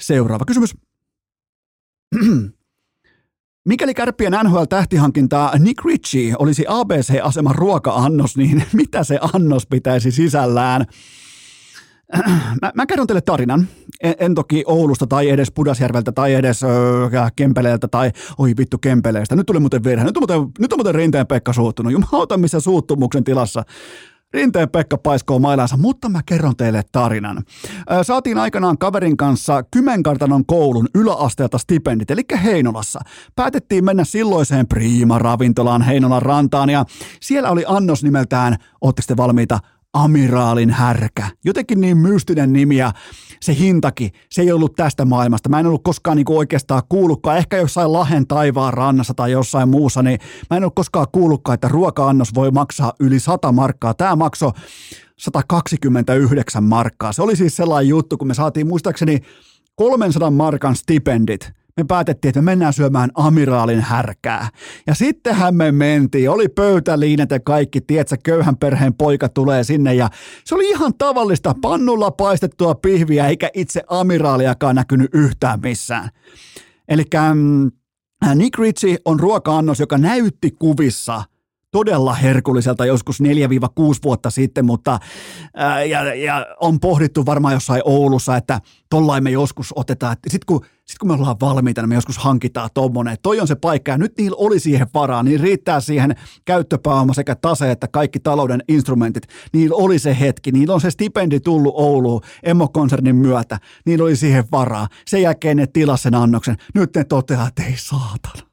Seuraava kysymys. Mikäli kärppien NHL-tähtihankintaa Nick Ritchie olisi ABC-aseman ruoka-annos, niin mitä se annos pitäisi sisällään? Mä, mä kerron teille tarinan. En, en toki Oulusta tai edes Pudasjärveltä tai edes öö, Kempeleeltä tai oi vittu Kempeleestä. Nyt tuli muuten virhe. Nyt on muuten, nyt on muuten Rinteen Pekka suuttunut. Jumalauta missä suuttumuksen tilassa. Rinteen Pekka paiskoo mailansa, mutta mä kerron teille tarinan. Saatiin aikanaan kaverin kanssa Kymenkartanon koulun yläasteelta stipendit, eli Heinolassa. Päätettiin mennä silloiseen Prima-ravintolaan Heinolan rantaan ja siellä oli annos nimeltään, ootte sitten valmiita, Amiraalin härkä. Jotenkin niin mystinen nimi ja se hintakin, se ei ollut tästä maailmasta. Mä en ollut koskaan niin oikeastaan kuullutkaan, ehkä jossain Lahen taivaan rannassa tai jossain muussa, niin mä en ollut koskaan kuullutkaan, että ruoka-annos voi maksaa yli 100 markkaa. Tämä maksoi 129 markkaa. Se oli siis sellainen juttu, kun me saatiin muistaakseni 300 markan stipendit me päätettiin, että me mennään syömään amiraalin härkää. Ja sittenhän me mentiin, oli pöytäliinet ja kaikki, tietsä, köyhän perheen poika tulee sinne ja se oli ihan tavallista pannulla paistettua pihviä eikä itse amiraaliakaan näkynyt yhtään missään. Eli mm, Nick Ritchie on ruoka-annos, joka näytti kuvissa – todella herkulliselta joskus 4-6 vuotta sitten, mutta ää, ja, ja on pohdittu varmaan jossain Oulussa, että tollain me joskus otetaan, sitten kun, sit kun me ollaan valmiita, niin me joskus hankitaan tommonen. Toi on se paikka ja nyt niillä oli siihen varaa, niin riittää siihen käyttöpääoma sekä tase että kaikki talouden instrumentit. Niillä oli se hetki, niillä on se stipendi tullut Ouluun emokonsernin myötä, niillä oli siihen varaa. Sen jälkeen ne tilas sen annoksen. Nyt ne toteaa, että ei saatana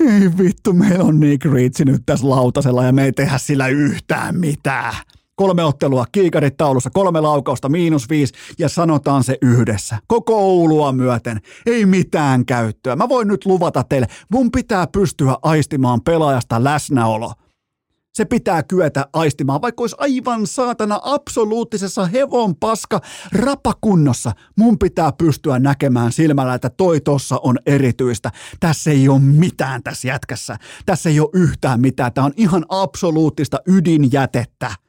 ei vittu, meillä on Nick Ritchie nyt tässä lautasella ja me ei tehdä sillä yhtään mitään. Kolme ottelua, kiikarit taulussa, kolme laukausta, miinus viisi ja sanotaan se yhdessä. Koko Oulua myöten. Ei mitään käyttöä. Mä voin nyt luvata teille, mun pitää pystyä aistimaan pelaajasta läsnäolo. Se pitää kyetä aistimaan, vaikka olisi aivan saatana absoluuttisessa hevon paska rapakunnossa. Mun pitää pystyä näkemään silmällä, että toi tossa on erityistä. Tässä ei ole mitään tässä jätkässä. Tässä ei ole yhtään mitään. Tämä on ihan absoluuttista ydinjätettä.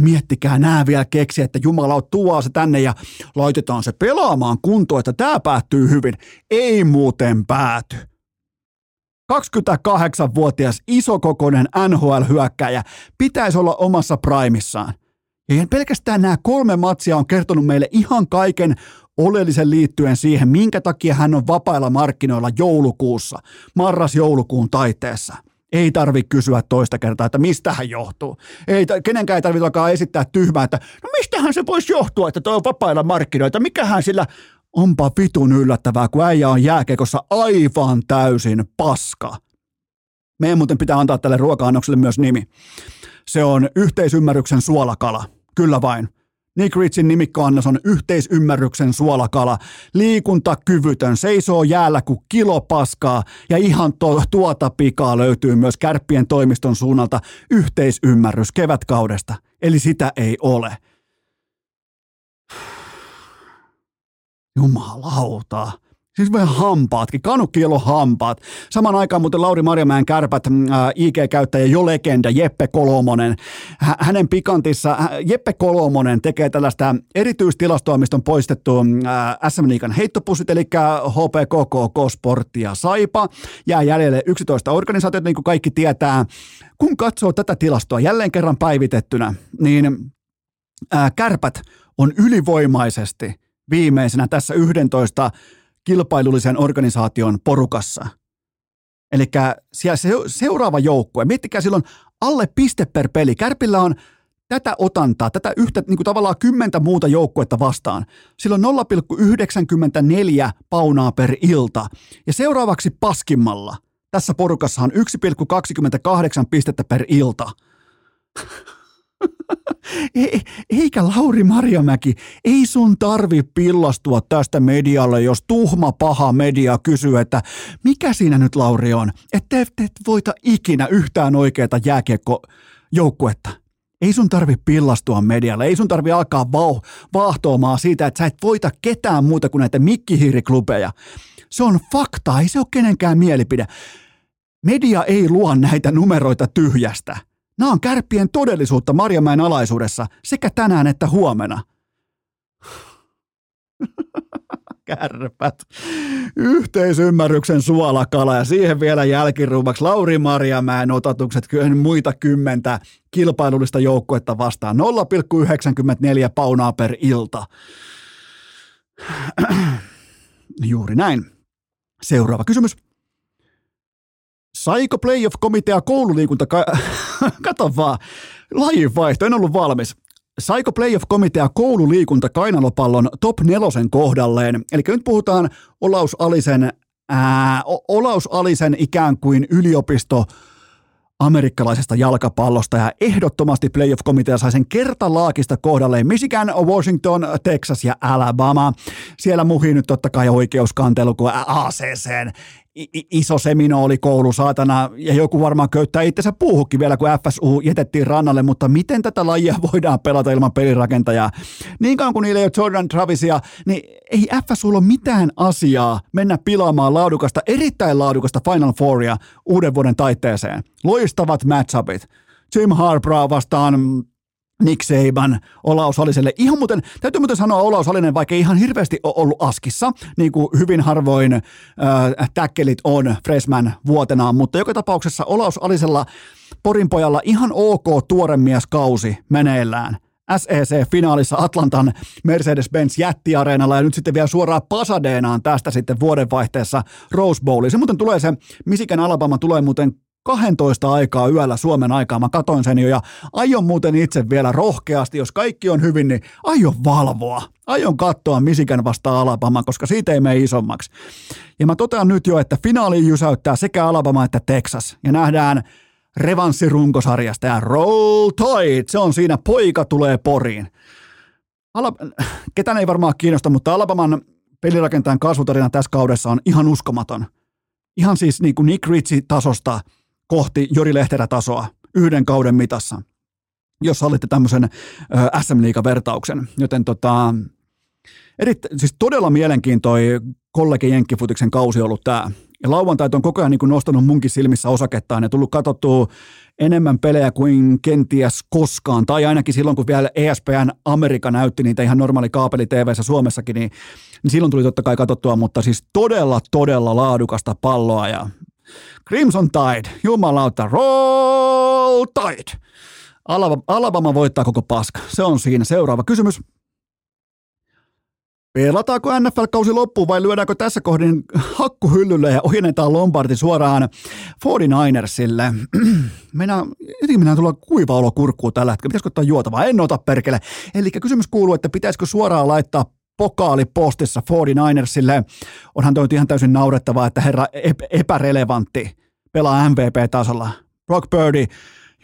Miettikää nämä vielä keksiä, että Jumala tuo se tänne ja laitetaan se pelaamaan kuntoon, että tämä päättyy hyvin. Ei muuten pääty. 28-vuotias isokokoinen NHL-hyökkäjä pitäisi olla omassa primissaan. Ja pelkästään nämä kolme matsia on kertonut meille ihan kaiken oleellisen liittyen siihen, minkä takia hän on vapailla markkinoilla joulukuussa, marras-joulukuun taiteessa. Ei tarvi kysyä toista kertaa, että mistä hän johtuu. Ei, kenenkään ei tarvitse alkaa esittää tyhmää, että no mistähän se voisi johtua, että tuo on vapailla markkinoilla, mikähän sillä onpa vitun yllättävää, kun äijä on jääkekossa aivan täysin paska. Meidän muuten pitää antaa tälle ruoka-annokselle myös nimi. Se on yhteisymmärryksen suolakala. Kyllä vain. Nick Ritsin nimikkoannos on yhteisymmärryksen suolakala. Liikuntakyvytön, seisoo jäällä kuin kilo paskaa ja ihan to, tuota pikaa löytyy myös kärppien toimiston suunnalta yhteisymmärrys kevätkaudesta. Eli sitä ei ole. Jumalauta. Siis vähän hampaatkin, kanukielo hampaat. Saman aikaan muuten Lauri Marjamäen kärpät, mm, äh, IG-käyttäjä jo legenda Jeppe Kolomonen. H- hänen pikantissa, äh, Jeppe Kolomonen tekee tällaista erityistilastoa, mistä on poistettu äh, SM Liikan heittopussit, eli HPKK, Sportti ja Saipa. Jää jäljelle 11 organisaatiota, niin kuin kaikki tietää. Kun katsoo tätä tilastoa jälleen kerran päivitettynä, niin äh, kärpät on ylivoimaisesti viimeisenä tässä 11 kilpailullisen organisaation porukassa. Eli siellä se, seuraava joukkue, miettikää silloin alle piste per peli. Kärpillä on tätä otantaa, tätä yhtä niin kuin tavallaan kymmentä muuta joukkuetta vastaan. Silloin 0,94 paunaa per ilta. Ja seuraavaksi paskimmalla. Tässä porukassa on 1,28 pistettä per ilta. Eikä Lauri Marjamäki, ei sun tarvi pillastua tästä medialle, jos tuhma paha media kysyy, että mikä siinä nyt Lauri on, että te et voita ikinä yhtään oikeata jääkiekkojoukkuetta. Ei sun tarvi pillastua medialle, ei sun tarvi alkaa vau, vaahtoamaan siitä, että sä et voita ketään muuta kuin näitä mikkihiiriklubeja. Se on fakta, ei se ole kenenkään mielipide. Media ei luo näitä numeroita tyhjästä. Nämä on kärppien todellisuutta Marjamäen alaisuudessa sekä tänään että huomenna. Kärpät. Yhteisymmärryksen suolakala ja siihen vielä jälkiruumaksi Lauri Marjamäen otatukset muita kymmentä kilpailullista joukkuetta vastaan. 0,94 paunaa per ilta. Juuri näin. Seuraava kysymys. Saiko playoff-komitea koululiikunta... Ka- Kato vaan, lajinvaihto, en ollut valmis. Saiko playoff-komitea koululiikunta kainalopallon top nelosen kohdalleen? Eli nyt puhutaan Olaus Alisen, ää, Olaus Alisen ikään kuin yliopisto amerikkalaisesta jalkapallosta ja ehdottomasti playoff-komitea sai sen kertalaakista kohdalleen Michigan, Washington, Texas ja Alabama. Siellä muhii nyt totta kai oikeuskantelu, kun ACCn iso seminooli koulu, saatana, ja joku varmaan köyttää itsensä puuhukki vielä, kun FSU jätettiin rannalle, mutta miten tätä lajia voidaan pelata ilman pelirakentajaa? Niin kauan kuin niillä ei ole Jordan Travisia, niin ei FSU ole mitään asiaa mennä pilaamaan laadukasta, erittäin laadukasta Final Fouria uuden vuoden taitteeseen. Loistavat matchupit. Jim Harbaugh vastaan Nick Saban, Olaus Aliselle. Ihan muuten, täytyy muuten sanoa Olaus Alinen, vaikka ei ihan hirveästi ole ollut askissa, niin kuin hyvin harvoin äh, täkkelit on freshman vuotenaan, mutta joka tapauksessa Olaus Alisella Porinpojalla ihan ok tuoremieskausi meneillään. SEC-finaalissa Atlantan Mercedes-Benz jättiareenalla ja nyt sitten vielä suoraan Pasadeenaan tästä sitten vuodenvaihteessa Rose Bowliin. Se muuten tulee se, Michigan Alabama tulee muuten 12 aikaa yöllä Suomen aikaa. Mä katoin sen jo ja aion muuten itse vielä rohkeasti, jos kaikki on hyvin, niin aion valvoa. Aion katsoa Misikan vastaan Alabama, koska siitä ei mene isommaksi. Ja mä totean nyt jo, että finaali jysäyttää sekä Alabama että Texas. Ja nähdään revanssirunkosarjasta ja Roll Tide, se on siinä, poika tulee poriin. Alab- Ketään ei varmaan kiinnosta, mutta Alabaman pelirakentajan kasvutarina tässä kaudessa on ihan uskomaton. Ihan siis niin kuin Nick Ritchie tasosta – kohti Jori Lehterä-tasoa yhden kauden mitassa, jos sallitte tämmöisen SM vertauksen Joten tota, erit, siis todella mielenkiintoinen kollegi Jenkkifutiksen kausi ollut tämä. Ja lauantait on koko ajan niin nostanut munkin silmissä osakettaan ja tullut katsottua enemmän pelejä kuin kenties koskaan, tai ainakin silloin, kun vielä ESPN Amerikka näytti niitä ihan normaali kaapeli TVssä Suomessakin, niin, niin silloin tuli totta kai katsottua, mutta siis todella, todella laadukasta palloa, ja Crimson Tide, jumalauta, roll tide. Alabama, voittaa koko paska. Se on siinä. Seuraava kysymys. Pelataanko NFL-kausi loppuun vai lyödäänkö tässä kohdin hakkuhyllylle ja ojennetaan Lombardi suoraan 49ersille? Mennään, jotenkin mennään tulla kuiva olo kurkkuun tällä hetkellä. Pitäisikö ottaa juotavaa? En ota perkele. Eli kysymys kuuluu, että pitäisikö suoraan laittaa pokaalipostissa 49ersille. Onhan toi ihan täysin naurettavaa, että herra epärelevantti pelaa MVP-tasolla. Brock Purdy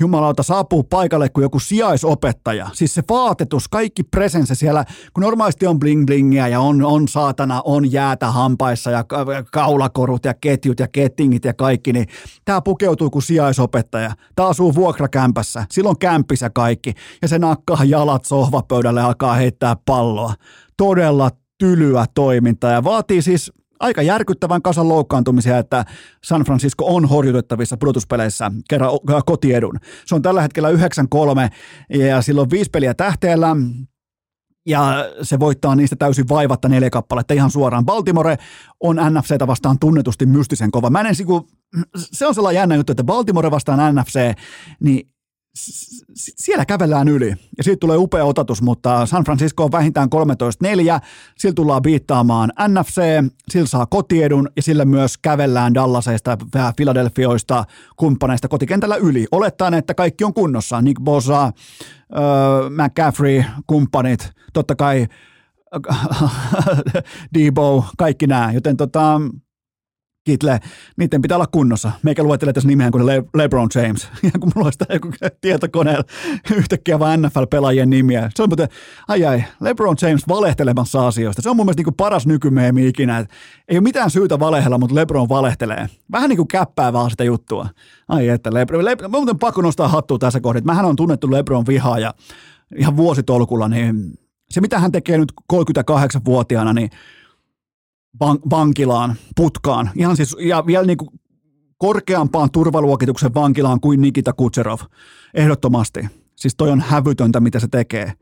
jumalauta saapuu paikalle kuin joku sijaisopettaja. Siis se vaatetus, kaikki presenssi siellä, kun normaalisti on bling blingiä ja on, on saatana, on jäätä hampaissa ja kaulakorut ja ketjut ja kettingit ja kaikki, niin tämä pukeutuu kuin sijaisopettaja. Tämä asuu vuokrakämpässä, silloin kämpissä kaikki ja se nakkaa jalat sohvapöydälle ja alkaa heittää palloa. Todella tylyä toimintaa ja vaatii siis aika järkyttävän kasan loukkaantumisia, että San Francisco on horjutettavissa pudotuspeleissä kerran kotiedun. Se on tällä hetkellä 9-3 ja silloin viisi peliä tähteellä, ja se voittaa niistä täysin vaivatta neljä kappaletta ihan suoraan. Baltimore on NFCtä vastaan tunnetusti mystisen kova. Mä en, siku, se on sellainen jännä juttu, että Baltimore vastaan NFC, niin siellä kävellään yli. Ja siitä tulee upea otatus, mutta San Francisco on vähintään 13-4, sillä tullaan biittaamaan NFC, sillä saa kotiedun ja sillä myös kävellään Dallaseista ja Philadelphioista kumppaneista kotikentällä yli. Olettaen, että kaikki on kunnossa, Nick Bosa, äh, McCaffrey, kumppanit, totta kai Debo, kaikki nämä, joten tota, Kitle, niiden pitää olla kunnossa. Meikä luettelee tässä nimeä kuin Le- LeBron James. Ja kun mulla olisi joku tietokoneella yhtäkkiä vain NFL-pelaajien nimiä. Se on muuten, ai ai, LeBron James valehtelemassa asioista. Se on mun mielestä niin paras nykymeemi ikinä. Et ei ole mitään syytä valehella, mutta LeBron valehtelee. Vähän niin kuin käppää vaan sitä juttua. Ai että, LeBron, Le- mä muuten pakko nostaa hattua tässä kohdassa. Mähän on tunnettu LeBron vihaaja ihan vuositolkulla, niin se mitä hän tekee nyt 38-vuotiaana, niin van- vankilaan, putkaan, ihan siis, ja vielä niin kuin korkeampaan turvaluokituksen vankilaan kuin Nikita Kutserov, ehdottomasti. Siis toi on hävytöntä, mitä se tekee.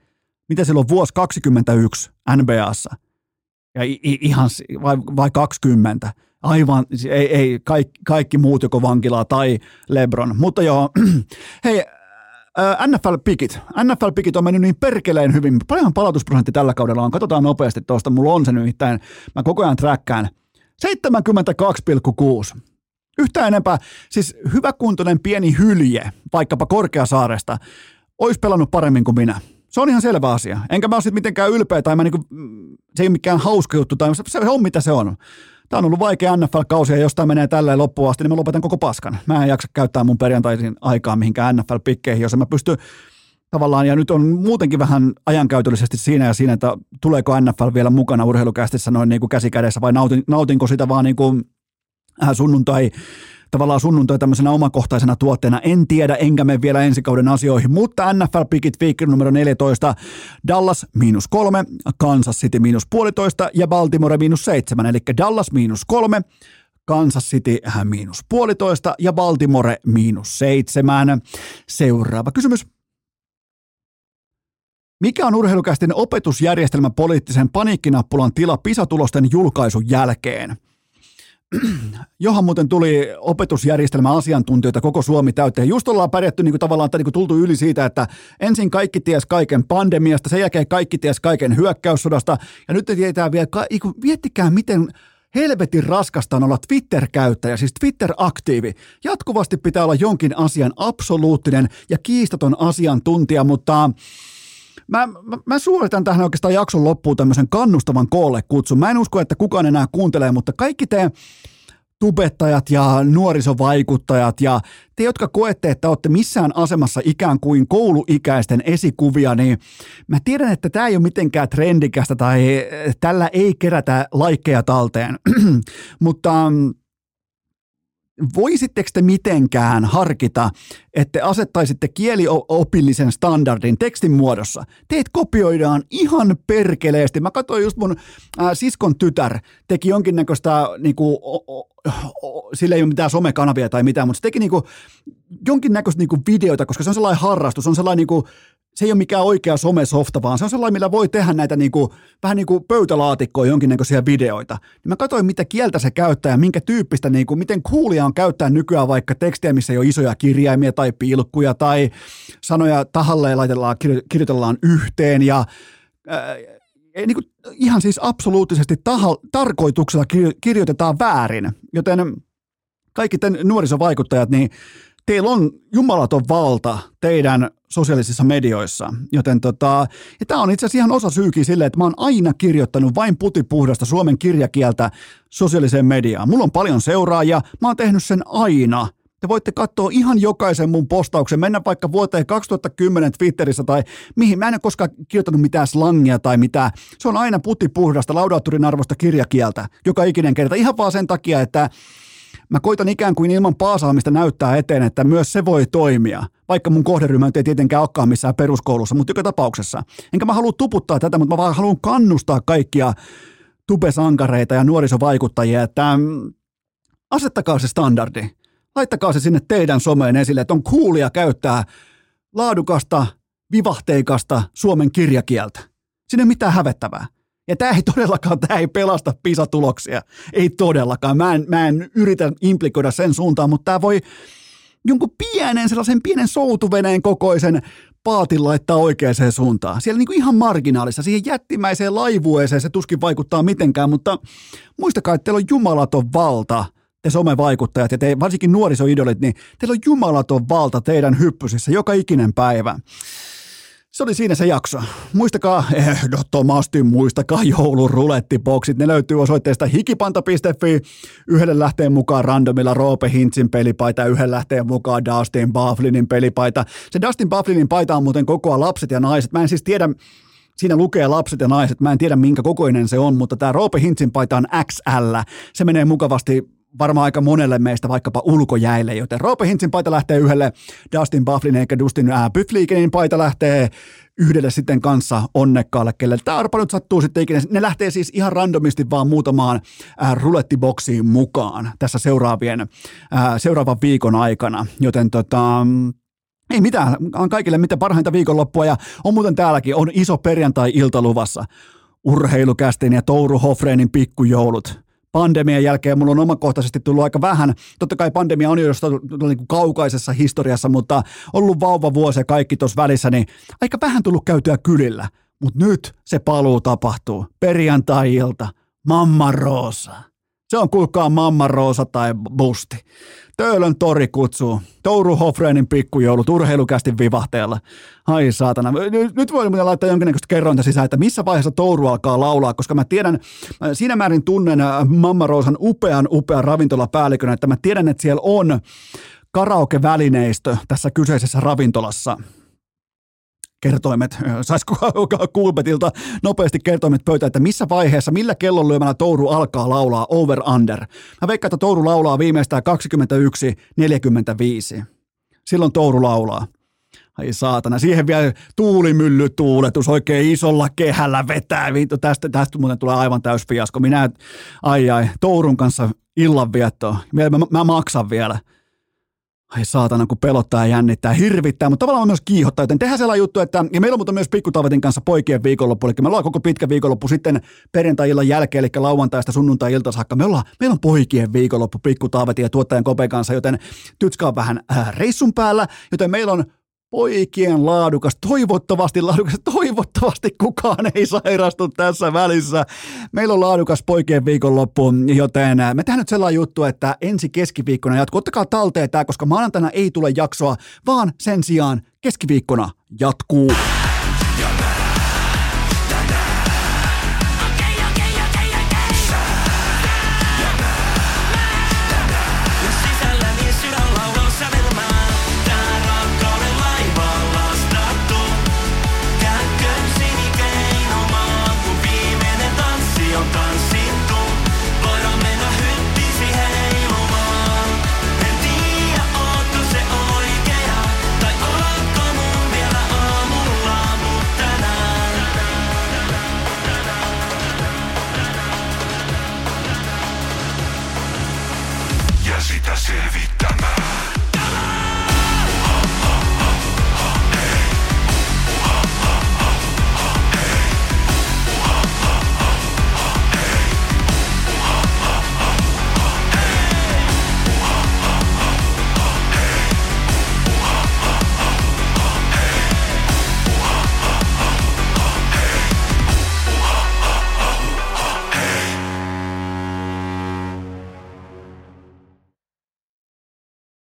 Mitä silloin vuosi 21 NBAssa? Ja i- ihan, vai, vai 20? Aivan, ei, ei kaikki, kaikki muut joko vankilaa tai Lebron. Mutta joo, hei, NFL-pikit. NFL-pikit on mennyt niin perkeleen hyvin. Paljon palautusprosentti tällä kaudella on? Katsotaan nopeasti tuosta. Mulla on se nimittäin. Mä koko ajan träkkään. 72,6. Yhtä enempää, siis hyväkuntoinen pieni hylje, vaikkapa Korkeasaaresta, olisi pelannut paremmin kuin minä. Se on ihan selvä asia. Enkä mä ole sitten mitenkään ylpeä tai mä niinku, se ei ole mikään hauska juttu tai se on mitä se on. Tämä on ollut vaikea NFL-kausi ja jos tämä menee tälleen loppuun asti, niin mä lopetan koko paskan. Mä en jaksa käyttää mun perjantaisin aikaa mihinkään NFL-pikkeihin, jos en mä pysty tavallaan, ja nyt on muutenkin vähän ajankäytöllisesti siinä ja siinä, että tuleeko NFL vielä mukana urheilukästissä noin niin kuin käsikädessä vai nautin, nautinko sitä vaan niin kuin äh, sunnuntai tavallaan sunnuntai tämmöisenä omakohtaisena tuotteena. En tiedä, enkä mene vielä ensi kauden asioihin, mutta NFL Pickit viikki numero 14, Dallas miinus kolme, Kansas City miinus puolitoista ja Baltimore miinus seitsemän, eli Dallas miinus kolme, Kansas City miinus puolitoista ja Baltimore miinus seitsemän. Seuraava kysymys. Mikä on urheilukästin opetusjärjestelmä poliittisen paniikkinappulan tila PISA-tulosten julkaisun jälkeen? Johan muuten tuli opetusjärjestelmän asiantuntijoita koko Suomi täyteen. Just ollaan pärjätty niin kuin tavallaan, niin kuin tultu yli siitä, että ensin kaikki ties kaiken pandemiasta, sen jälkeen kaikki ties kaiken hyökkäyssodasta, ja nyt tietää vielä, miettikää miten helvetin raskasta on olla Twitter-käyttäjä, siis Twitter-aktiivi. Jatkuvasti pitää olla jonkin asian absoluuttinen ja kiistaton asiantuntija, mutta Mä, mä, mä suoritan tähän oikeastaan jakson loppuun tämmöisen kannustavan koolle kutsun. Mä en usko, että kukaan enää kuuntelee, mutta kaikki te tubettajat ja nuorisovaikuttajat ja te, jotka koette, että olette missään asemassa ikään kuin kouluikäisten esikuvia, niin mä tiedän, että tämä ei ole mitenkään trendikästä tai tällä ei kerätä laikkeja talteen, mutta voisitteko te mitenkään harkita, että asettaisitte kieliopillisen standardin tekstin muodossa? Teet kopioidaan ihan perkeleesti. Mä katsoin just mun äh, siskon tytär teki jonkinnäköistä, niinku, sillä ei ole mitään somekanavia tai mitään, mutta se teki niinku, jonkinnäköistä niinku videoita, koska se on sellainen harrastus, on sellainen niinku, se ei ole mikään oikea somesofta, vaan se on sellainen, millä voi tehdä näitä niin kuin, vähän niin kuin pöytälaatikkoa jonkinnäköisiä videoita. Niin mä katsoin, mitä kieltä se käyttää ja minkä tyyppistä, niin kuin, miten coolia on käyttää nykyään vaikka tekstiä, missä ei ole isoja kirjaimia tai pilkkuja tai sanoja tahalleen laitellaan, kirjoitellaan yhteen ja äh, niin kuin, ihan siis absoluuttisesti taha, tarkoituksella kirjoitetaan väärin. Joten kaikki nuorisovaikuttajat, niin teillä on jumalaton valta teidän sosiaalisissa medioissa. Joten tota, ja tämä on itse asiassa ihan osa syykin sille, että mä oon aina kirjoittanut vain putipuhdasta suomen kirjakieltä sosiaaliseen mediaan. Mulla on paljon seuraajia, mä oon tehnyt sen aina – te voitte katsoa ihan jokaisen mun postauksen, mennä vaikka vuoteen 2010 Twitterissä tai mihin. Mä en ole koskaan kirjoittanut mitään slangia tai mitään. Se on aina puttipuhdasta laudaattorin arvosta kirjakieltä, joka ikinen kerta. Ihan vaan sen takia, että mä koitan ikään kuin ilman paasaamista näyttää eteen, että myös se voi toimia. Vaikka mun kohderyhmä ei tietenkään olekaan missään peruskoulussa, mutta joka tapauksessa. Enkä mä halua tuputtaa tätä, mutta mä vaan haluan kannustaa kaikkia tubesankareita ja nuorisovaikuttajia, että mm, asettakaa se standardi laittakaa se sinne teidän someen esille, että on kuulia käyttää laadukasta, vivahteikasta suomen kirjakieltä. Siinä ei mitään hävettävää. Ja tämä ei todellakaan, tämä ei pelasta PISA-tuloksia. Ei todellakaan. Mä en, mä en yritä implikoida sen suuntaan, mutta tämä voi jonkun pienen, sellaisen pienen soutuveneen kokoisen paatin laittaa oikeaan suuntaan. Siellä niin kuin ihan marginaalissa, siihen jättimäiseen laivueeseen se tuskin vaikuttaa mitenkään, mutta muistakaa, että teillä on jumalaton valta – te somevaikuttajat ja te, varsinkin nuorisoidolit, niin teillä on jumalaton valta teidän hyppysissä joka ikinen päivä. Se oli siinä se jakso. Muistakaa, ehdottomasti muistakaa joulun rulettiboksit. Ne löytyy osoitteesta hikipanta.fi. Yhdelle lähteen mukaan randomilla Roope Hintzin pelipaita, yhden lähteen mukaan Dustin Bufflinin pelipaita. Se Dustin Bufflinin paita on muuten kokoa lapset ja naiset. Mä en siis tiedä, Siinä lukee lapset ja naiset. Mä en tiedä minkä kokoinen se on, mutta tämä Roope Hintzin paita on XL. Se menee mukavasti varmaan aika monelle meistä vaikkapa ulkojäille, joten Roope Hintzin paita lähtee yhdelle, Dustin Bufflin eikä Dustin äh, Pyfliikenin paita lähtee yhdelle sitten kanssa onnekkaalle, kelle tämä arpa nyt sattuu sitten ikinä. Ne lähtee siis ihan randomisti vaan muutamaan äh, rulettiboksiin mukaan tässä seuraavien, äh, seuraavan viikon aikana, joten tota, ei mitään, on kaikille mitä parhainta viikonloppua ja on muuten täälläkin, on iso perjantai-ilta luvassa. Urheilukästin ja Touru Hofreenin pikkujoulut pandemian jälkeen mulla on omakohtaisesti tullut aika vähän. Totta kai pandemia on jo jostain niin kaukaisessa historiassa, mutta ollut vauva vuosi ja kaikki tuossa välissä, niin aika vähän tullut käytyä kylillä. Mutta nyt se paluu tapahtuu. Perjantai-ilta. Mamma Roosa. Se on kuulkaa Mamma Roosa tai Busti. Töölön tori kutsuu. Touru Hofreenin pikkujoulut urheilukästi vivahteella. Ai saatana. Nyt voi minä laittaa jonkinnäköistä kerrointa sisään, että missä vaiheessa Touru alkaa laulaa, koska mä tiedän, siinä määrin tunnen äh, Mamma Roosan upean upean ravintolapäällikön, että mä tiedän, että siellä on karaoke-välineistö tässä kyseisessä ravintolassa kertoimet, saisiko Kulpetilta nopeasti kertoimet pöytä, että missä vaiheessa, millä kellon lyömällä Touru alkaa laulaa over under. Mä veikkaan, että Touru laulaa viimeistään 21.45. Silloin Touru laulaa. Ai saatana, siihen vielä tuulimyllytuuletus oikein isolla kehällä vetää. Viittu, tästä, tästä muuten tulee aivan täys fiasko. Minä, ai ai, Tourun kanssa illanviettoa. Mä, mä, mä maksan vielä ai saatana, kun pelottaa ja jännittää, hirvittää, mutta tavallaan myös kiihottaa, joten tehdään sellainen juttu, että, ja meillä on mutta myös Pikkutavetin kanssa poikien viikonloppu, eli me ollaan koko pitkä viikonloppu sitten perjantai-illan jälkeen, eli lauantaista sunnuntai-ilta saakka, me ollaan, meillä on poikien viikonloppu Pikkutavetin ja tuottajan Kope kanssa, joten Tytska on vähän äh, reissun päällä, joten meillä on poikien laadukas, toivottavasti laadukas, toivottavasti kukaan ei sairastu tässä välissä. Meillä on laadukas poikien viikonloppu, joten me tehdään nyt sellainen juttu, että ensi keskiviikkona jatkuu. Ottakaa talteen tämä, koska maanantaina ei tule jaksoa, vaan sen sijaan keskiviikkona jatkuu.